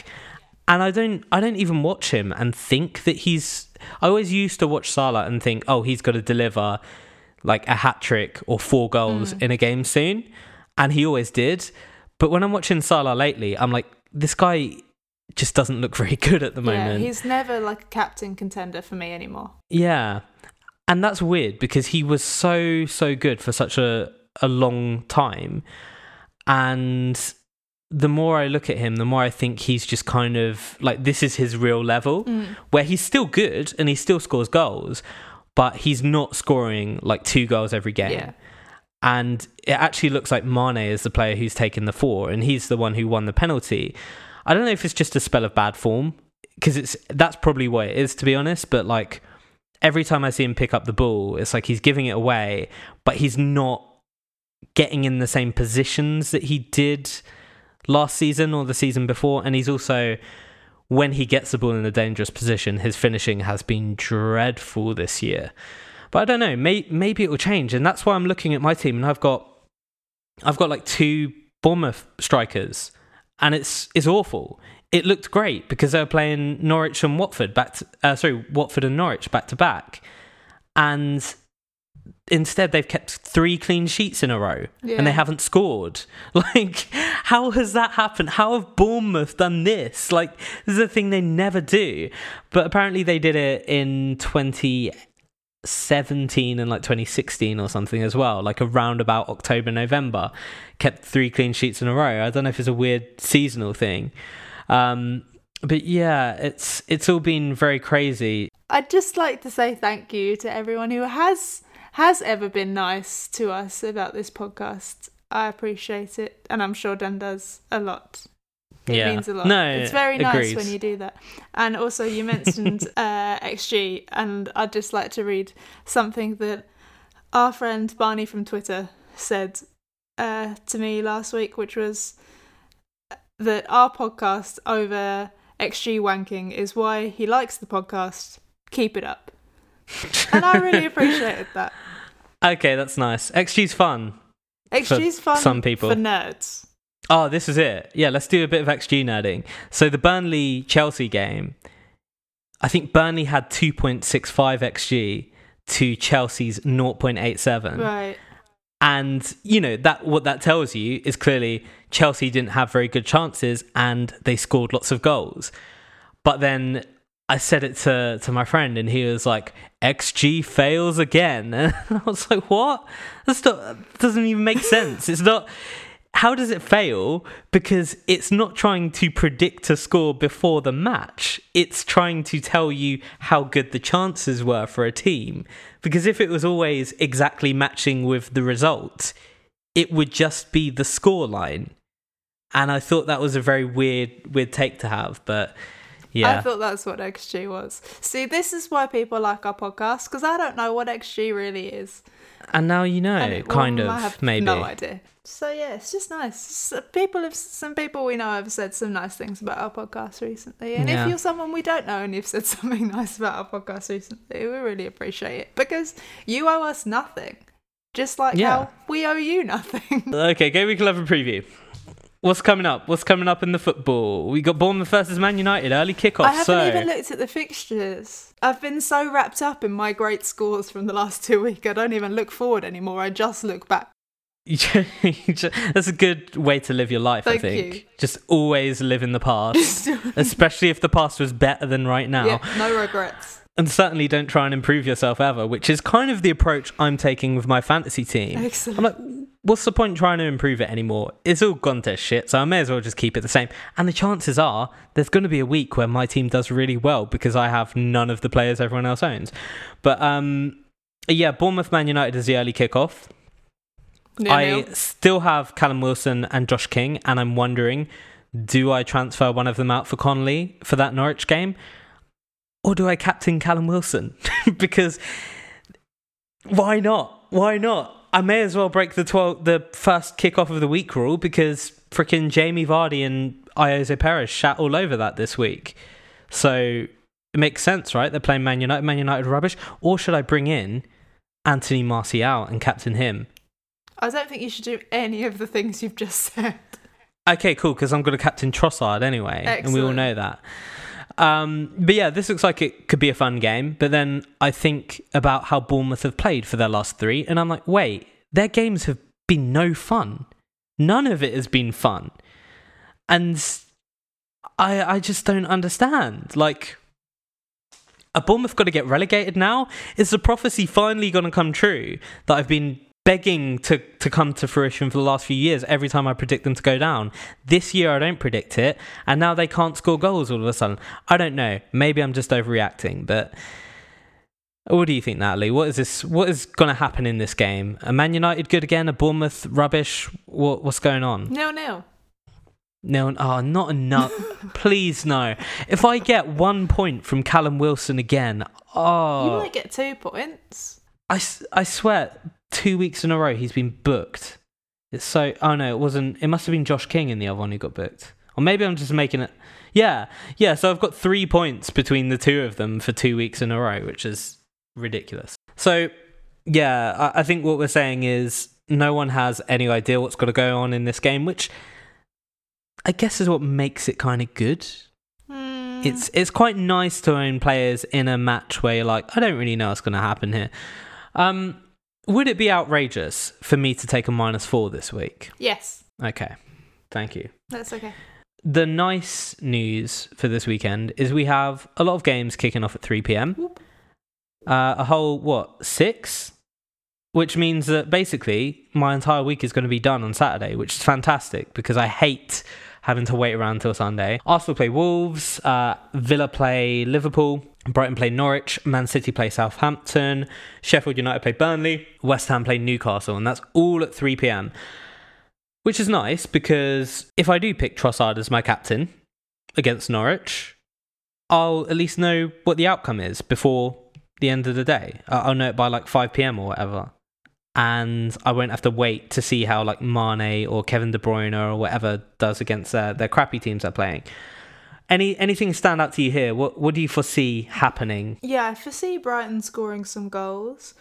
And I don't I don't even watch him and think that he's I always used to watch Salah and think, oh, he's got to deliver like a hat trick or four goals Mm. in a game soon. And he always did. But when I'm watching Salah lately, I'm like, this guy just doesn't look very good at the moment. Yeah, he's never like a captain contender for me anymore. Yeah. And that's weird because he was so, so good for such a, a long time. And the more I look at him, the more I think he's just kind of like this is his real level, Mm. where he's still good and he still scores goals, but he's not scoring like two goals every game. Yeah. And it actually looks like Mane is the player who's taken the four, and he's the one who won the penalty. I don't know if it's just a spell of bad form, because it's that's probably what it is to be honest. But like every time I see him pick up the ball, it's like he's giving it away, but he's not getting in the same positions that he did last season or the season before. And he's also, when he gets the ball in a dangerous position, his finishing has been dreadful this year. But I don't know, may, maybe it will change. And that's why I'm looking at my team and I've got, I've got like two Bournemouth strikers and it's, it's awful. It looked great because they were playing Norwich and Watford back to, uh, sorry, Watford and Norwich back to back. And instead they've kept three clean sheets in a row Yeah. and they haven't scored. Like, how has that happened? How have Bournemouth done this? Like, this is a thing they never do. But apparently they did it in 2017 and like 2016 or something as well, like around about October, November. Kept three clean sheets in a row. I don't know if it's a weird seasonal thing. Um, but yeah, it's it's all been very crazy. I'd just like to say thank you to everyone who has has ever been nice to us about this podcast. I appreciate it, and I'm sure Dan does a lot. It Yeah. means a lot. No, it's very nice when you do that. And also, you mentioned uh, XG, and I'd just like to read something that our friend Barney from Twitter said uh, to me last week, which was that our podcast over XG wanking is why he likes the podcast. Keep it up. and I really appreciated that. Okay, that's nice. XG's fun. XG's fun some people. for nerds. Oh, this is it. Yeah, let's do a bit of XG nerding. So the Burnley Chelsea game, I think Burnley had 2.65 XG to Chelsea's 0.87. Right. And you know that what that tells you is clearly Chelsea didn't have very good chances and they scored lots of goals. But then I said it to to my friend and he was like, "XG fails again," and I was like, "What? That doesn't even make sense. It's not." How does it fail? Because it's not trying to predict a score before the match. It's trying to tell you how good the chances were for a team. Because if it was always exactly matching with the result, it would just be the score line. And I thought that was a very weird weird take to have, but yeah. I thought that's what XG was. See, this is why people like our podcast because I don't know what XG really is. and now you know, And kind well, of, I have maybe. no idea. So yeah, it's just nice. People have some people we know have said some nice things about our podcast recently, and Yeah. if you're someone we don't know and you've said something nice about our podcast recently, we really appreciate it because you owe us nothing, just like Yeah. how we owe you nothing. Okay, Game Week 11 preview. What's coming up? What's coming up in the football? We got Bournemouth versus Man United, early kickoff. I haven't so even looked at the fixtures. I've been so wrapped up in my great scores from the last two weeks. I don't even look forward anymore. I just look back. that's a good way to live your life, I think. you. Just always live in the past, especially if the past was better than right now. Yeah, no regrets. And certainly don't try and improve yourself ever, which is kind of the approach I'm taking with my fantasy team. Excellent. I'm like, what's the point trying to improve it anymore? It's all gone to shit, so I may as well just keep it the same. And the chances are there's going to be a week where my team does really well because I have none of the players everyone else owns. But um, yeah, Bournemouth Man United is the early kickoff. I still have Callum Wilson and Josh King, and I'm wondering, do I transfer one of them out for Connolly for that Norwich game, or do I captain Callum Wilson? because why not? Why not? I may as well break the 12, the first kickoff of the week rule because freaking Jamie Vardy and Ayoze Perez shat all over that this week. So it makes sense, right? They're playing Man United. Man United rubbish. Or should I bring in Anthony Martial and captain him? I don't think you should do any of the things you've just said. Okay, cool. Because I'm going to captain Trossard anyway, and we all know that. Um, but yeah, this looks like it could be a fun game. But then I think about how Bournemouth have played for their last three, and I'm like, wait, their games have been no fun. None of it has been fun, and I I just don't understand. Like, are Bournemouth got to get relegated now? Is the prophecy finally going to come true that I've been begging to, to come to fruition for the last few years every time I predict them to go down? This year I don't predict it, and now they can't score goals all of a sudden. I don't know. Maybe I'm just overreacting, but. What do you think, Natalie? What is this? What is going to happen in this game? A Man United good again? A Bournemouth rubbish? What what's going on? No no. No, oh, not enough. Please no. If I get one point from Callum Wilson again, oh. You might get two points. I, I swear, two weeks in a row he's been booked. It's so. Oh no, it wasn't. It must have been Josh King in the other one who got booked. Or maybe I'm just making it. Yeah, yeah. So I've got three points between the two of them for two weeks in a row, which is ridiculous. So yeah, I, I think what we're saying is no one has any idea what's going to go on in this game, which I guess is what makes it kind of good. Hmm. It's it's quite nice to own players in a match where you're like, I don't really know what's going to happen here. Um, would it be outrageous for me to take a minus four this week? yes. Okay, thank you. That's okay. The nice news for this weekend is we have a lot of games kicking off at 3 p.m. Uh, a whole, what, six? Which means that basically my entire week is going to be done on Saturday, which is fantastic because I hate having to wait around till Sunday. Arsenal play Wolves, uh, Villa play Liverpool, Brighton play Norwich, Man City play Southampton, Sheffield United play Burnley, West Ham play Newcastle, and that's all at 3 p.m. Which is nice because if I do pick Trossard as my captain against Norwich, I'll at least know what the outcome is before the end of the day. I'll know it by like 5 p.m. or whatever. And I won't have to wait to see how like Mane or Kevin De Bruyne or whatever does against their, their crappy teams they're playing. Any anything stand out to you here? What what do you foresee happening? Yeah, I foresee Brighton scoring some goals.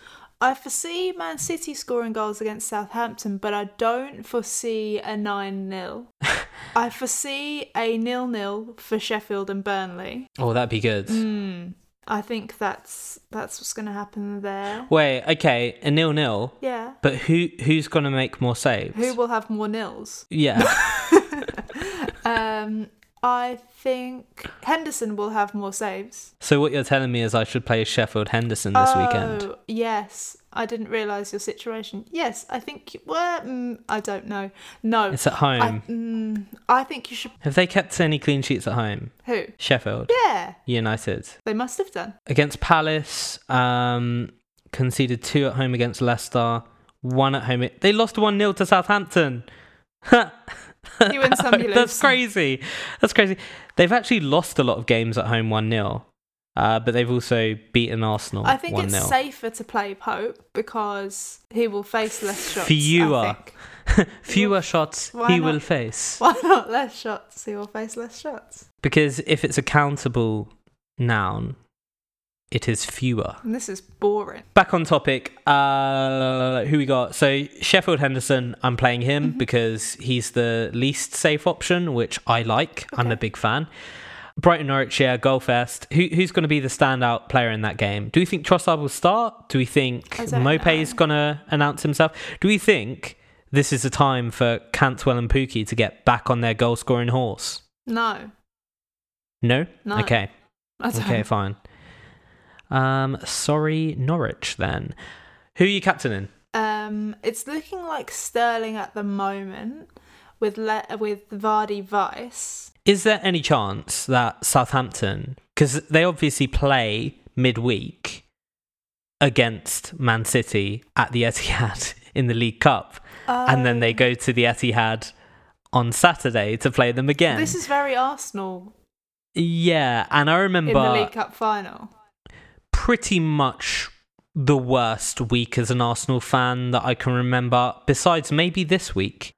I foresee Man City scoring goals against Southampton, but I don't foresee a 9 0. I foresee a nil nil for Sheffield and Burnley. Oh, that'd be good. Mm, I think that's that's what's going to happen there. Wait, okay, a nil nil, Yeah. but who who's gonna make more saves? Who will have more nils? yeah. Um, I think Henderson will have more saves. so what you're telling me is I should play Sheffield Henderson this weekend. Oh, yes. I didn't realise your situation. Yes, I think. Well, mm, I don't know. No. It's at I, home. mm, I think you should. Have they kept any clean sheets at home? Who? Sheffield Yeah, United they must have done. against Palace. Um, conceded two at home against Leicester. One at home. They lost one 0 to Southampton. You win some, you lose That's crazy. That's crazy. They've actually lost a lot of games at home one 0 uh, but they've also beaten Arsenal I think one it's safer to play Pope because he will face less shots. Fewer. Fewer shots Why he not? will face. Why not less shots? He will face less shots. Because if it's a countable noun, it is fewer. And this is boring. Back on topic, uh, who we got? So Sheffield Henderson, I'm playing him Mm-hmm. because he's the least safe option, which I like. I'm a big fan. Brighton Norwich, yeah, goal first. Who, who's going to be the standout player in that game? Do we think Trossard will start? Do we think I don't Maupay's know. going to announce himself? Do we think this is a time for Cantwell and Pukki to get back on their goal scoring horse? No. No? No. Okay. Okay, fine. Um, sorry, Norwich then. Who are you captaining? Um, it's looking like Sterling at the moment with le- with Vardy Vice. Is there any chance that Southampton, because they obviously play midweek against Man City at the Etihad in the League Cup, and then they Um, go to the Etihad on Saturday to play them again? This is very Arsenal yeah, and I remember in the League Cup final. pretty much the worst week as an Arsenal fan that I can remember. Besides, maybe this week,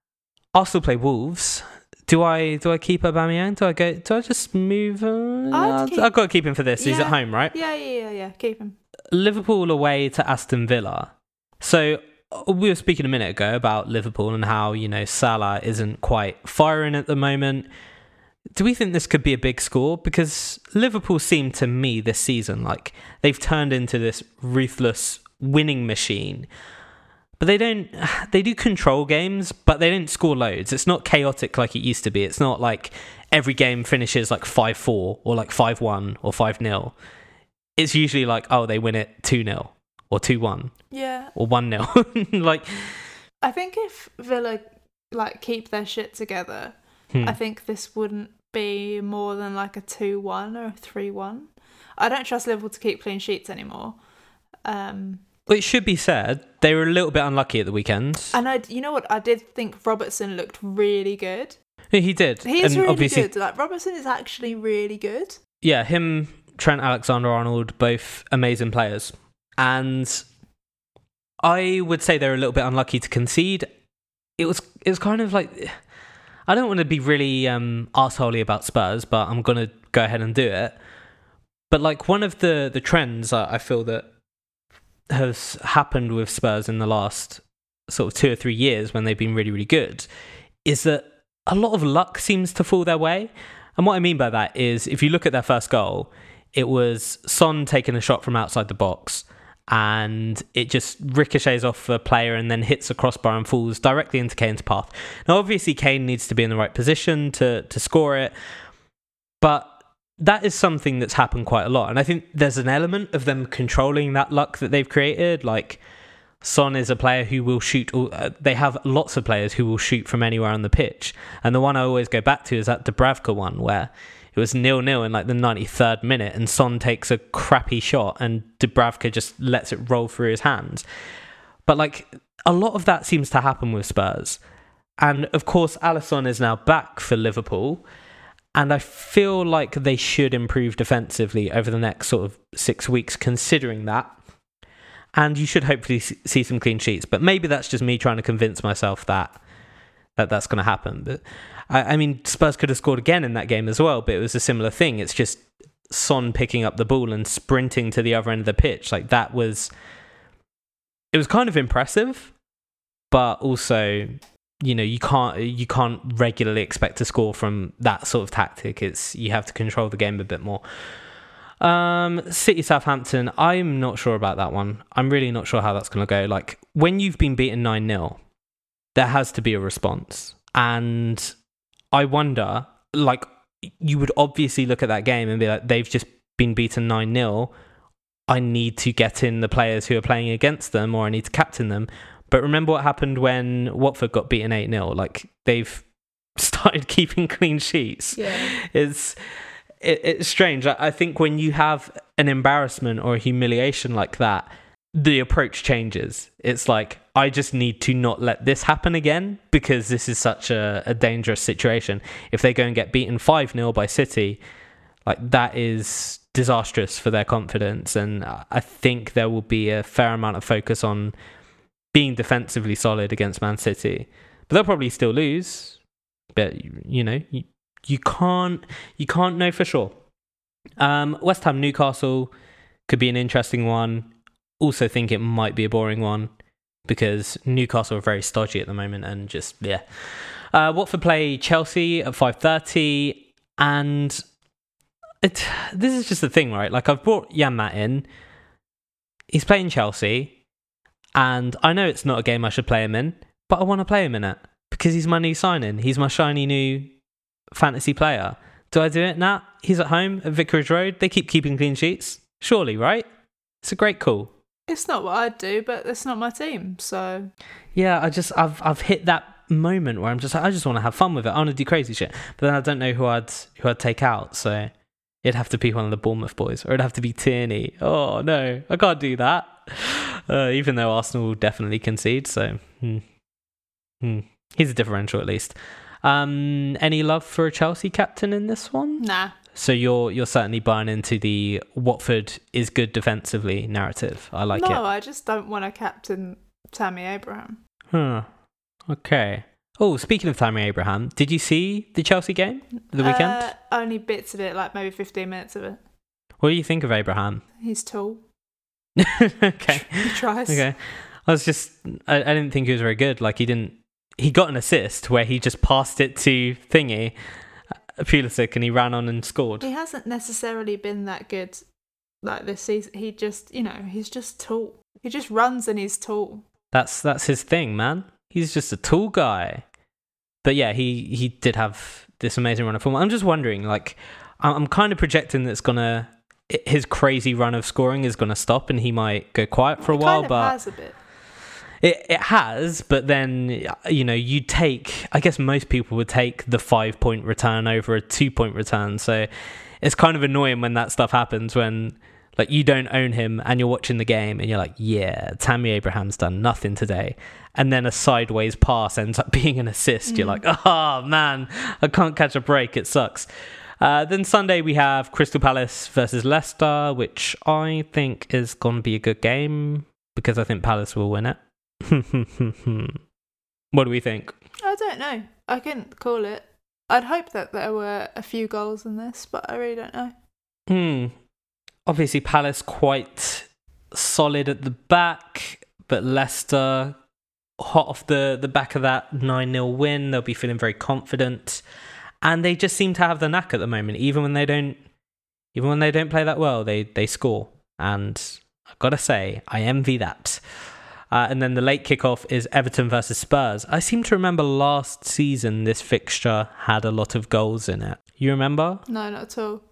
Arsenal play Wolves. Do I do I keep Aubameyang? Do I go? Do I just move? Uh, I'd keep- I've got to keep him for this. He's Yeah. at home, right? Yeah, yeah, yeah, yeah. Keep him. Liverpool away to Aston Villa. So we were speaking a minute ago about Liverpool and how you know Salah isn't quite firing at the moment. Do we think this could be a big score? Because Liverpool seem to me this season like they've turned into this ruthless winning machine. But they don't they do control games, but they don't score loads. It's not chaotic like it used to be. It's not like every game finishes like 5-4 or like 5-1 or 5-0. It's usually like oh they win it 2-0 or 2-1 Yeah. or 1-0. like I think if Villa like keep their shit together, hmm. I think this wouldn't be more than like a two-one or a three-one. I don't trust Liverpool to keep clean sheets anymore. Um, It should be said they were a little bit unlucky at the weekend. and I, you know what, I did think Robertson looked really good. he did. He is and really obviously, good. Like Robertson is actually really good. yeah, him, Trent Alexander Arnold, both amazing players. And I would say they're a little bit unlucky to concede. It was it was kind of like I don't want to be really um arseholey about Spurs, but I'm gonna go ahead and do it. But like one of the the trends I, I feel that has happened with Spurs in the last sort of two or three years when they've been really, really good is that a lot of luck seems to fall their way. And what I mean by that is if you look at their first goal, it was Son taking a shot from outside the box and it just ricochets off a player and then hits a crossbar and falls directly into Kane's path. Now, obviously, Kane needs to be in the right position to, to score it, but that is something that's happened quite a lot. And I think there's an element of them controlling that luck that they've created. Like, Son is a player who will shoot. All, uh, they have lots of players who will shoot from anywhere on the pitch. And the one I always go back to is that Dubravka one, where it was nil nil in like the 93rd minute, and Son takes a crappy shot, and Dubravka just lets it roll through his hands. But like a lot of that seems to happen with Spurs. And of course, Alisson is now back for Liverpool. And I feel like they should improve defensively over the next sort of six weeks, considering that. And you should hopefully see some clean sheets. But maybe that's just me trying to convince myself that that that's going to happen. But I, I mean, Spurs could have scored again in that game as well. But it was a similar thing. It's just Son picking up the ball and sprinting to the other end of the pitch. Like that was, it was kind of impressive, but also you know you can't you can't regularly expect to score from that sort of tactic. It's you have to control the game a bit more. Um city southampton i'm not sure about that one. I'm really not sure how that's going to go. Like when you've been beaten 9-0 there has to be a response. And i wonder like you would obviously look at that game and be like they've just been beaten 9-0 i need to get in the players who are playing against them or i need to captain them but remember what happened when Watford got beaten 8 0? Like, they've started keeping clean sheets. Yeah. It's, it, it's strange. I, I think when you have an embarrassment or a humiliation like that, the approach changes. It's like, I just need to not let this happen again because this is such a, a dangerous situation. If they go and get beaten 5 0 by City, like, that is disastrous for their confidence. And I think there will be a fair amount of focus on being defensively solid against Man City. But they'll probably still lose. But you know, you, you can't you can't know for sure. Um, West Ham Newcastle could be an interesting one. Also think it might be a boring one because Newcastle are very stodgy at the moment and just yeah. Uh, Watford play Chelsea at five thirty, and it this is just the thing, right? Like I've brought Janmaat in. He's playing Chelsea. And I know it's not a game I should play him in, but I want to play him in it because he's my new signing. He's my shiny new fantasy player. Do I do it? Nah. He's at home at Vicarage Road. They keep keeping clean sheets. Surely, right? It's a great call. It's not what I'd do, but it's not my team, so Yeah, I just I've I've hit that moment where I'm just like, I just want to have fun with it. I want to do crazy shit, but then I don't know who I'd who I'd take out. So it'd have to be one of the Bournemouth boys, or it'd have to be Tierney. Oh no, I can't do that. Uh, even though Arsenal will definitely concede, so hmm. Hmm. he's a differential at least. Um, any love for a Chelsea captain in this one? nah. So you're you're certainly buying into the Watford is good defensively narrative. I like no, it. No, I just don't want to captain Tammy Abraham. Huh. Okay. Oh, speaking of Tammy Abraham, did you see the Chelsea game the weekend? Uh, only bits of it, like maybe 15 minutes of it. what do you think of Abraham? He's tall. okay. He tries. Okay. I was just, I, I didn't think he was very good. Like he didn't, he got an assist where he just passed it to Thingy, uh, Pulisic, and he ran on and scored. He hasn't necessarily been that good like this season. He just, you know, he's just tall. He just runs and he's tall. That's that's his thing, man. He's just a tall guy. But yeah, he he did have this amazing run of form. I'm just wondering, like, I'm, I'm kind of projecting that's gonna his crazy run of scoring is gonna stop, and he might go quiet for a It while. kind of but has a bit. It it has, but then you know you take. I guess most people would take the five point return over a two point return. So it's kind of annoying when that stuff happens when like you don't own him and you're watching the game and you're like, yeah, Tammy Abraham's done nothing today, and then a sideways pass ends up being an assist. You're mm. like, oh man, I can't catch a break. It sucks. Uh, then Sunday we have Crystal Palace versus Leicester, which I think is going to be a good game because I think Palace will win it. what do we think? I don't know. I couldn't call it. I'd hope that there were a few goals in this, but I really don't know. Hmm. Obviously, Palace quite solid at the back, but Leicester hot off the, the back of that 9 0 win. They'll be feeling very confident. And they just seem to have the knack at the moment. Even when they don't even when they don't play that well, they, they score. And I've got to say, I envy that. Uh, and then the late kickoff is Everton versus Spurs. I seem to remember last season this fixture had a lot of goals in it. You remember? No, not at all.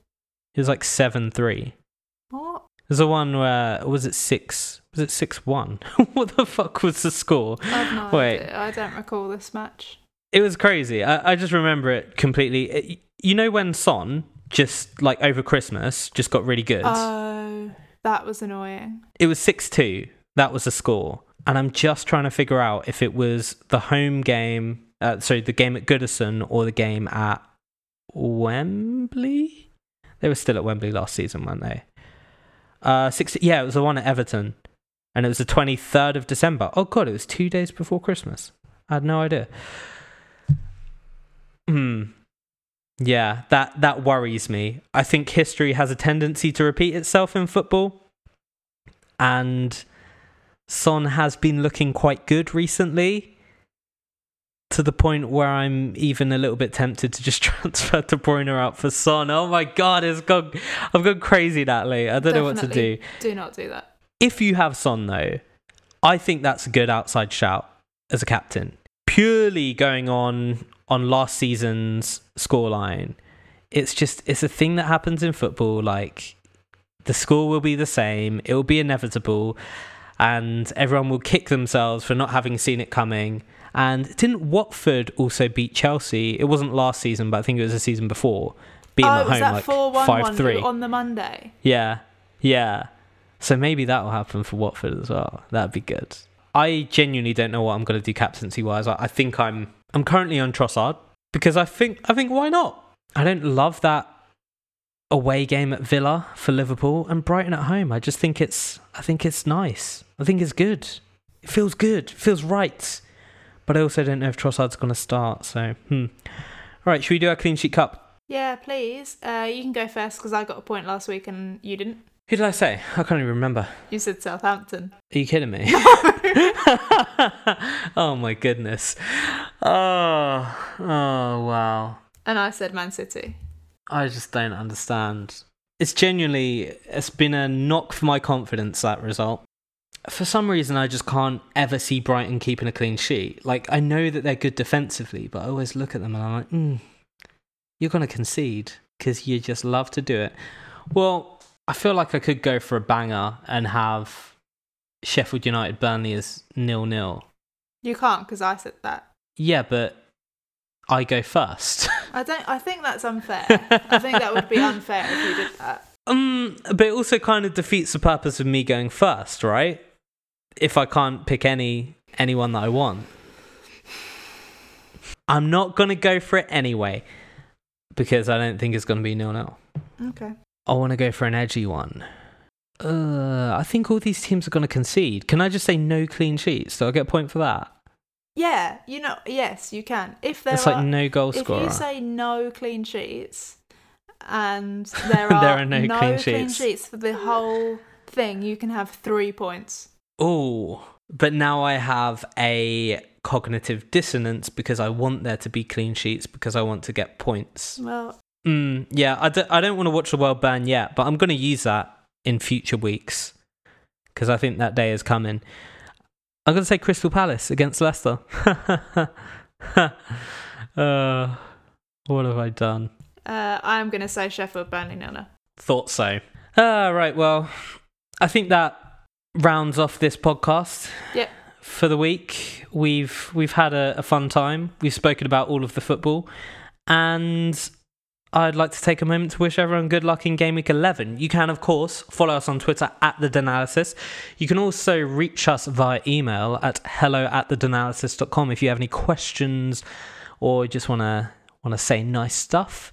It was like 7 3. What? There's a one where was it six? Was it six one? what the fuck was the score? I've no Wait. idea. I don't recall this match. It was crazy. I, I just remember it completely. It- you know when Son just like over Christmas just got really good. Oh, that was annoying. it was six two. That was the score, and I'm just trying to figure out if it was the home game. Uh, sorry, the game at Goodison or the game at Wembley. They were still at Wembley last season, weren't they? Uh, six. Yeah, it was the one at Everton, and it was the 23rd of December. Oh god, it was two days before Christmas. I had no idea. Hmm. Yeah, that that worries me. I think history has a tendency to repeat itself in football, and Son has been looking quite good recently. To the point where I'm even a little bit tempted to just transfer De Bruyne out for Son. Oh my god, it's gone! I've gone crazy, Natalie. I don't know what to do Do not do that. if you have Son though, I think that's a good outside shout as a captain. Purely going on on last season's scoreline, it's just it's a thing that happens in football. Like the score will be the same, it will be inevitable, and everyone will kick themselves for not having seen it coming. And didn't Watford also beat Chelsea? It wasn't last season, but I think it was the season before. Beating oh, was home that like four one five three. on the Monday? Yeah, yeah. So maybe that will happen for Watford as well. That'd be good. I genuinely don't know what I'm going to do captaincy wise. I, I think I'm I'm currently on Trossard because I think I think why not? I don't love that away game at Villa for Liverpool and Brighton at home. I just think it's I think it's nice. I think it's good. It feels good. It feels right. But I also don't know if Trossard's going to start. So hmm. All right, should we do our clean sheet cup? Yeah, please. Uh, you can go first because I got a point last week and you didn't. Who did I say? I can't even remember. You said Southampton. Are you kidding me? oh my goodness. Oh, oh wow. And I said Man City. I just don't understand. It's genuinely it's been a knock for my confidence that result. For some reason I just can't ever see Brighton keeping a clean sheet. Like I know that they're good defensively, but I always look at them and I'm like, mm, you're going to concede because you just love to do it. Well, I feel like I could go for a banger and have Sheffield United Burnley as nil nil. You can't because I said that. Yeah, but I go first. I don't. I think that's unfair. I think that would be unfair if you did that. um, but it also kind of defeats the purpose of me going first, right? If I can't pick any anyone that I want, I'm not gonna go for it anyway because I don't think it's gonna be nil nil. Okay. I want to go for an edgy one. Uh, I think all these teams are going to concede. Can I just say no clean sheets? Do I get a point for that? Yeah, you know. Yes, you can. If there It's are, like no goal if you say no clean sheets, and there are, There are no clean clean sheets. sheets for the whole thing, you can have three points. Oh, but now I have a cognitive dissonance because I want there to be clean sheets because I want to get points. Well, Mm, yeah, I d- I don't want to watch the world burn yet, but I'm going to use that in future weeks because I think that day is coming. I'm going to say Crystal Palace against Leicester. uh, what have I done? uh, I'm going to say Sheffield Burnley nil. Thought so. Ah, right. Well, I think that rounds off this podcast. Yep. For the week, we've we've had a, a fun time. We've spoken about all of the football, and I'd like to take a moment to wish everyone good luck in Game Week 11. You can, of course, follow us on Twitter at The Danalysis. You can also reach us via email at hello at thedanalysis.com if you have any questions or just want to want to say nice stuff.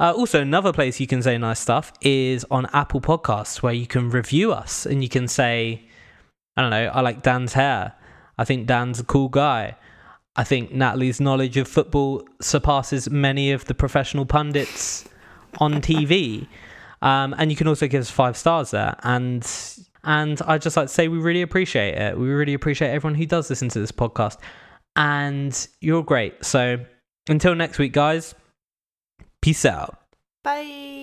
Uh, also, another place you can say nice stuff is on Apple Podcasts, where you can review us and you can say, I don't know, I like Dan's hair. I think Dan's a cool guy. I think Natalie's knowledge of football surpasses many of the professional pundits on TV. Um, and you can also give us five stars there. And and I'd just like to say we really appreciate it. We really appreciate everyone who does listen to this podcast. And you're great. So until next week, guys, peace out. Bye.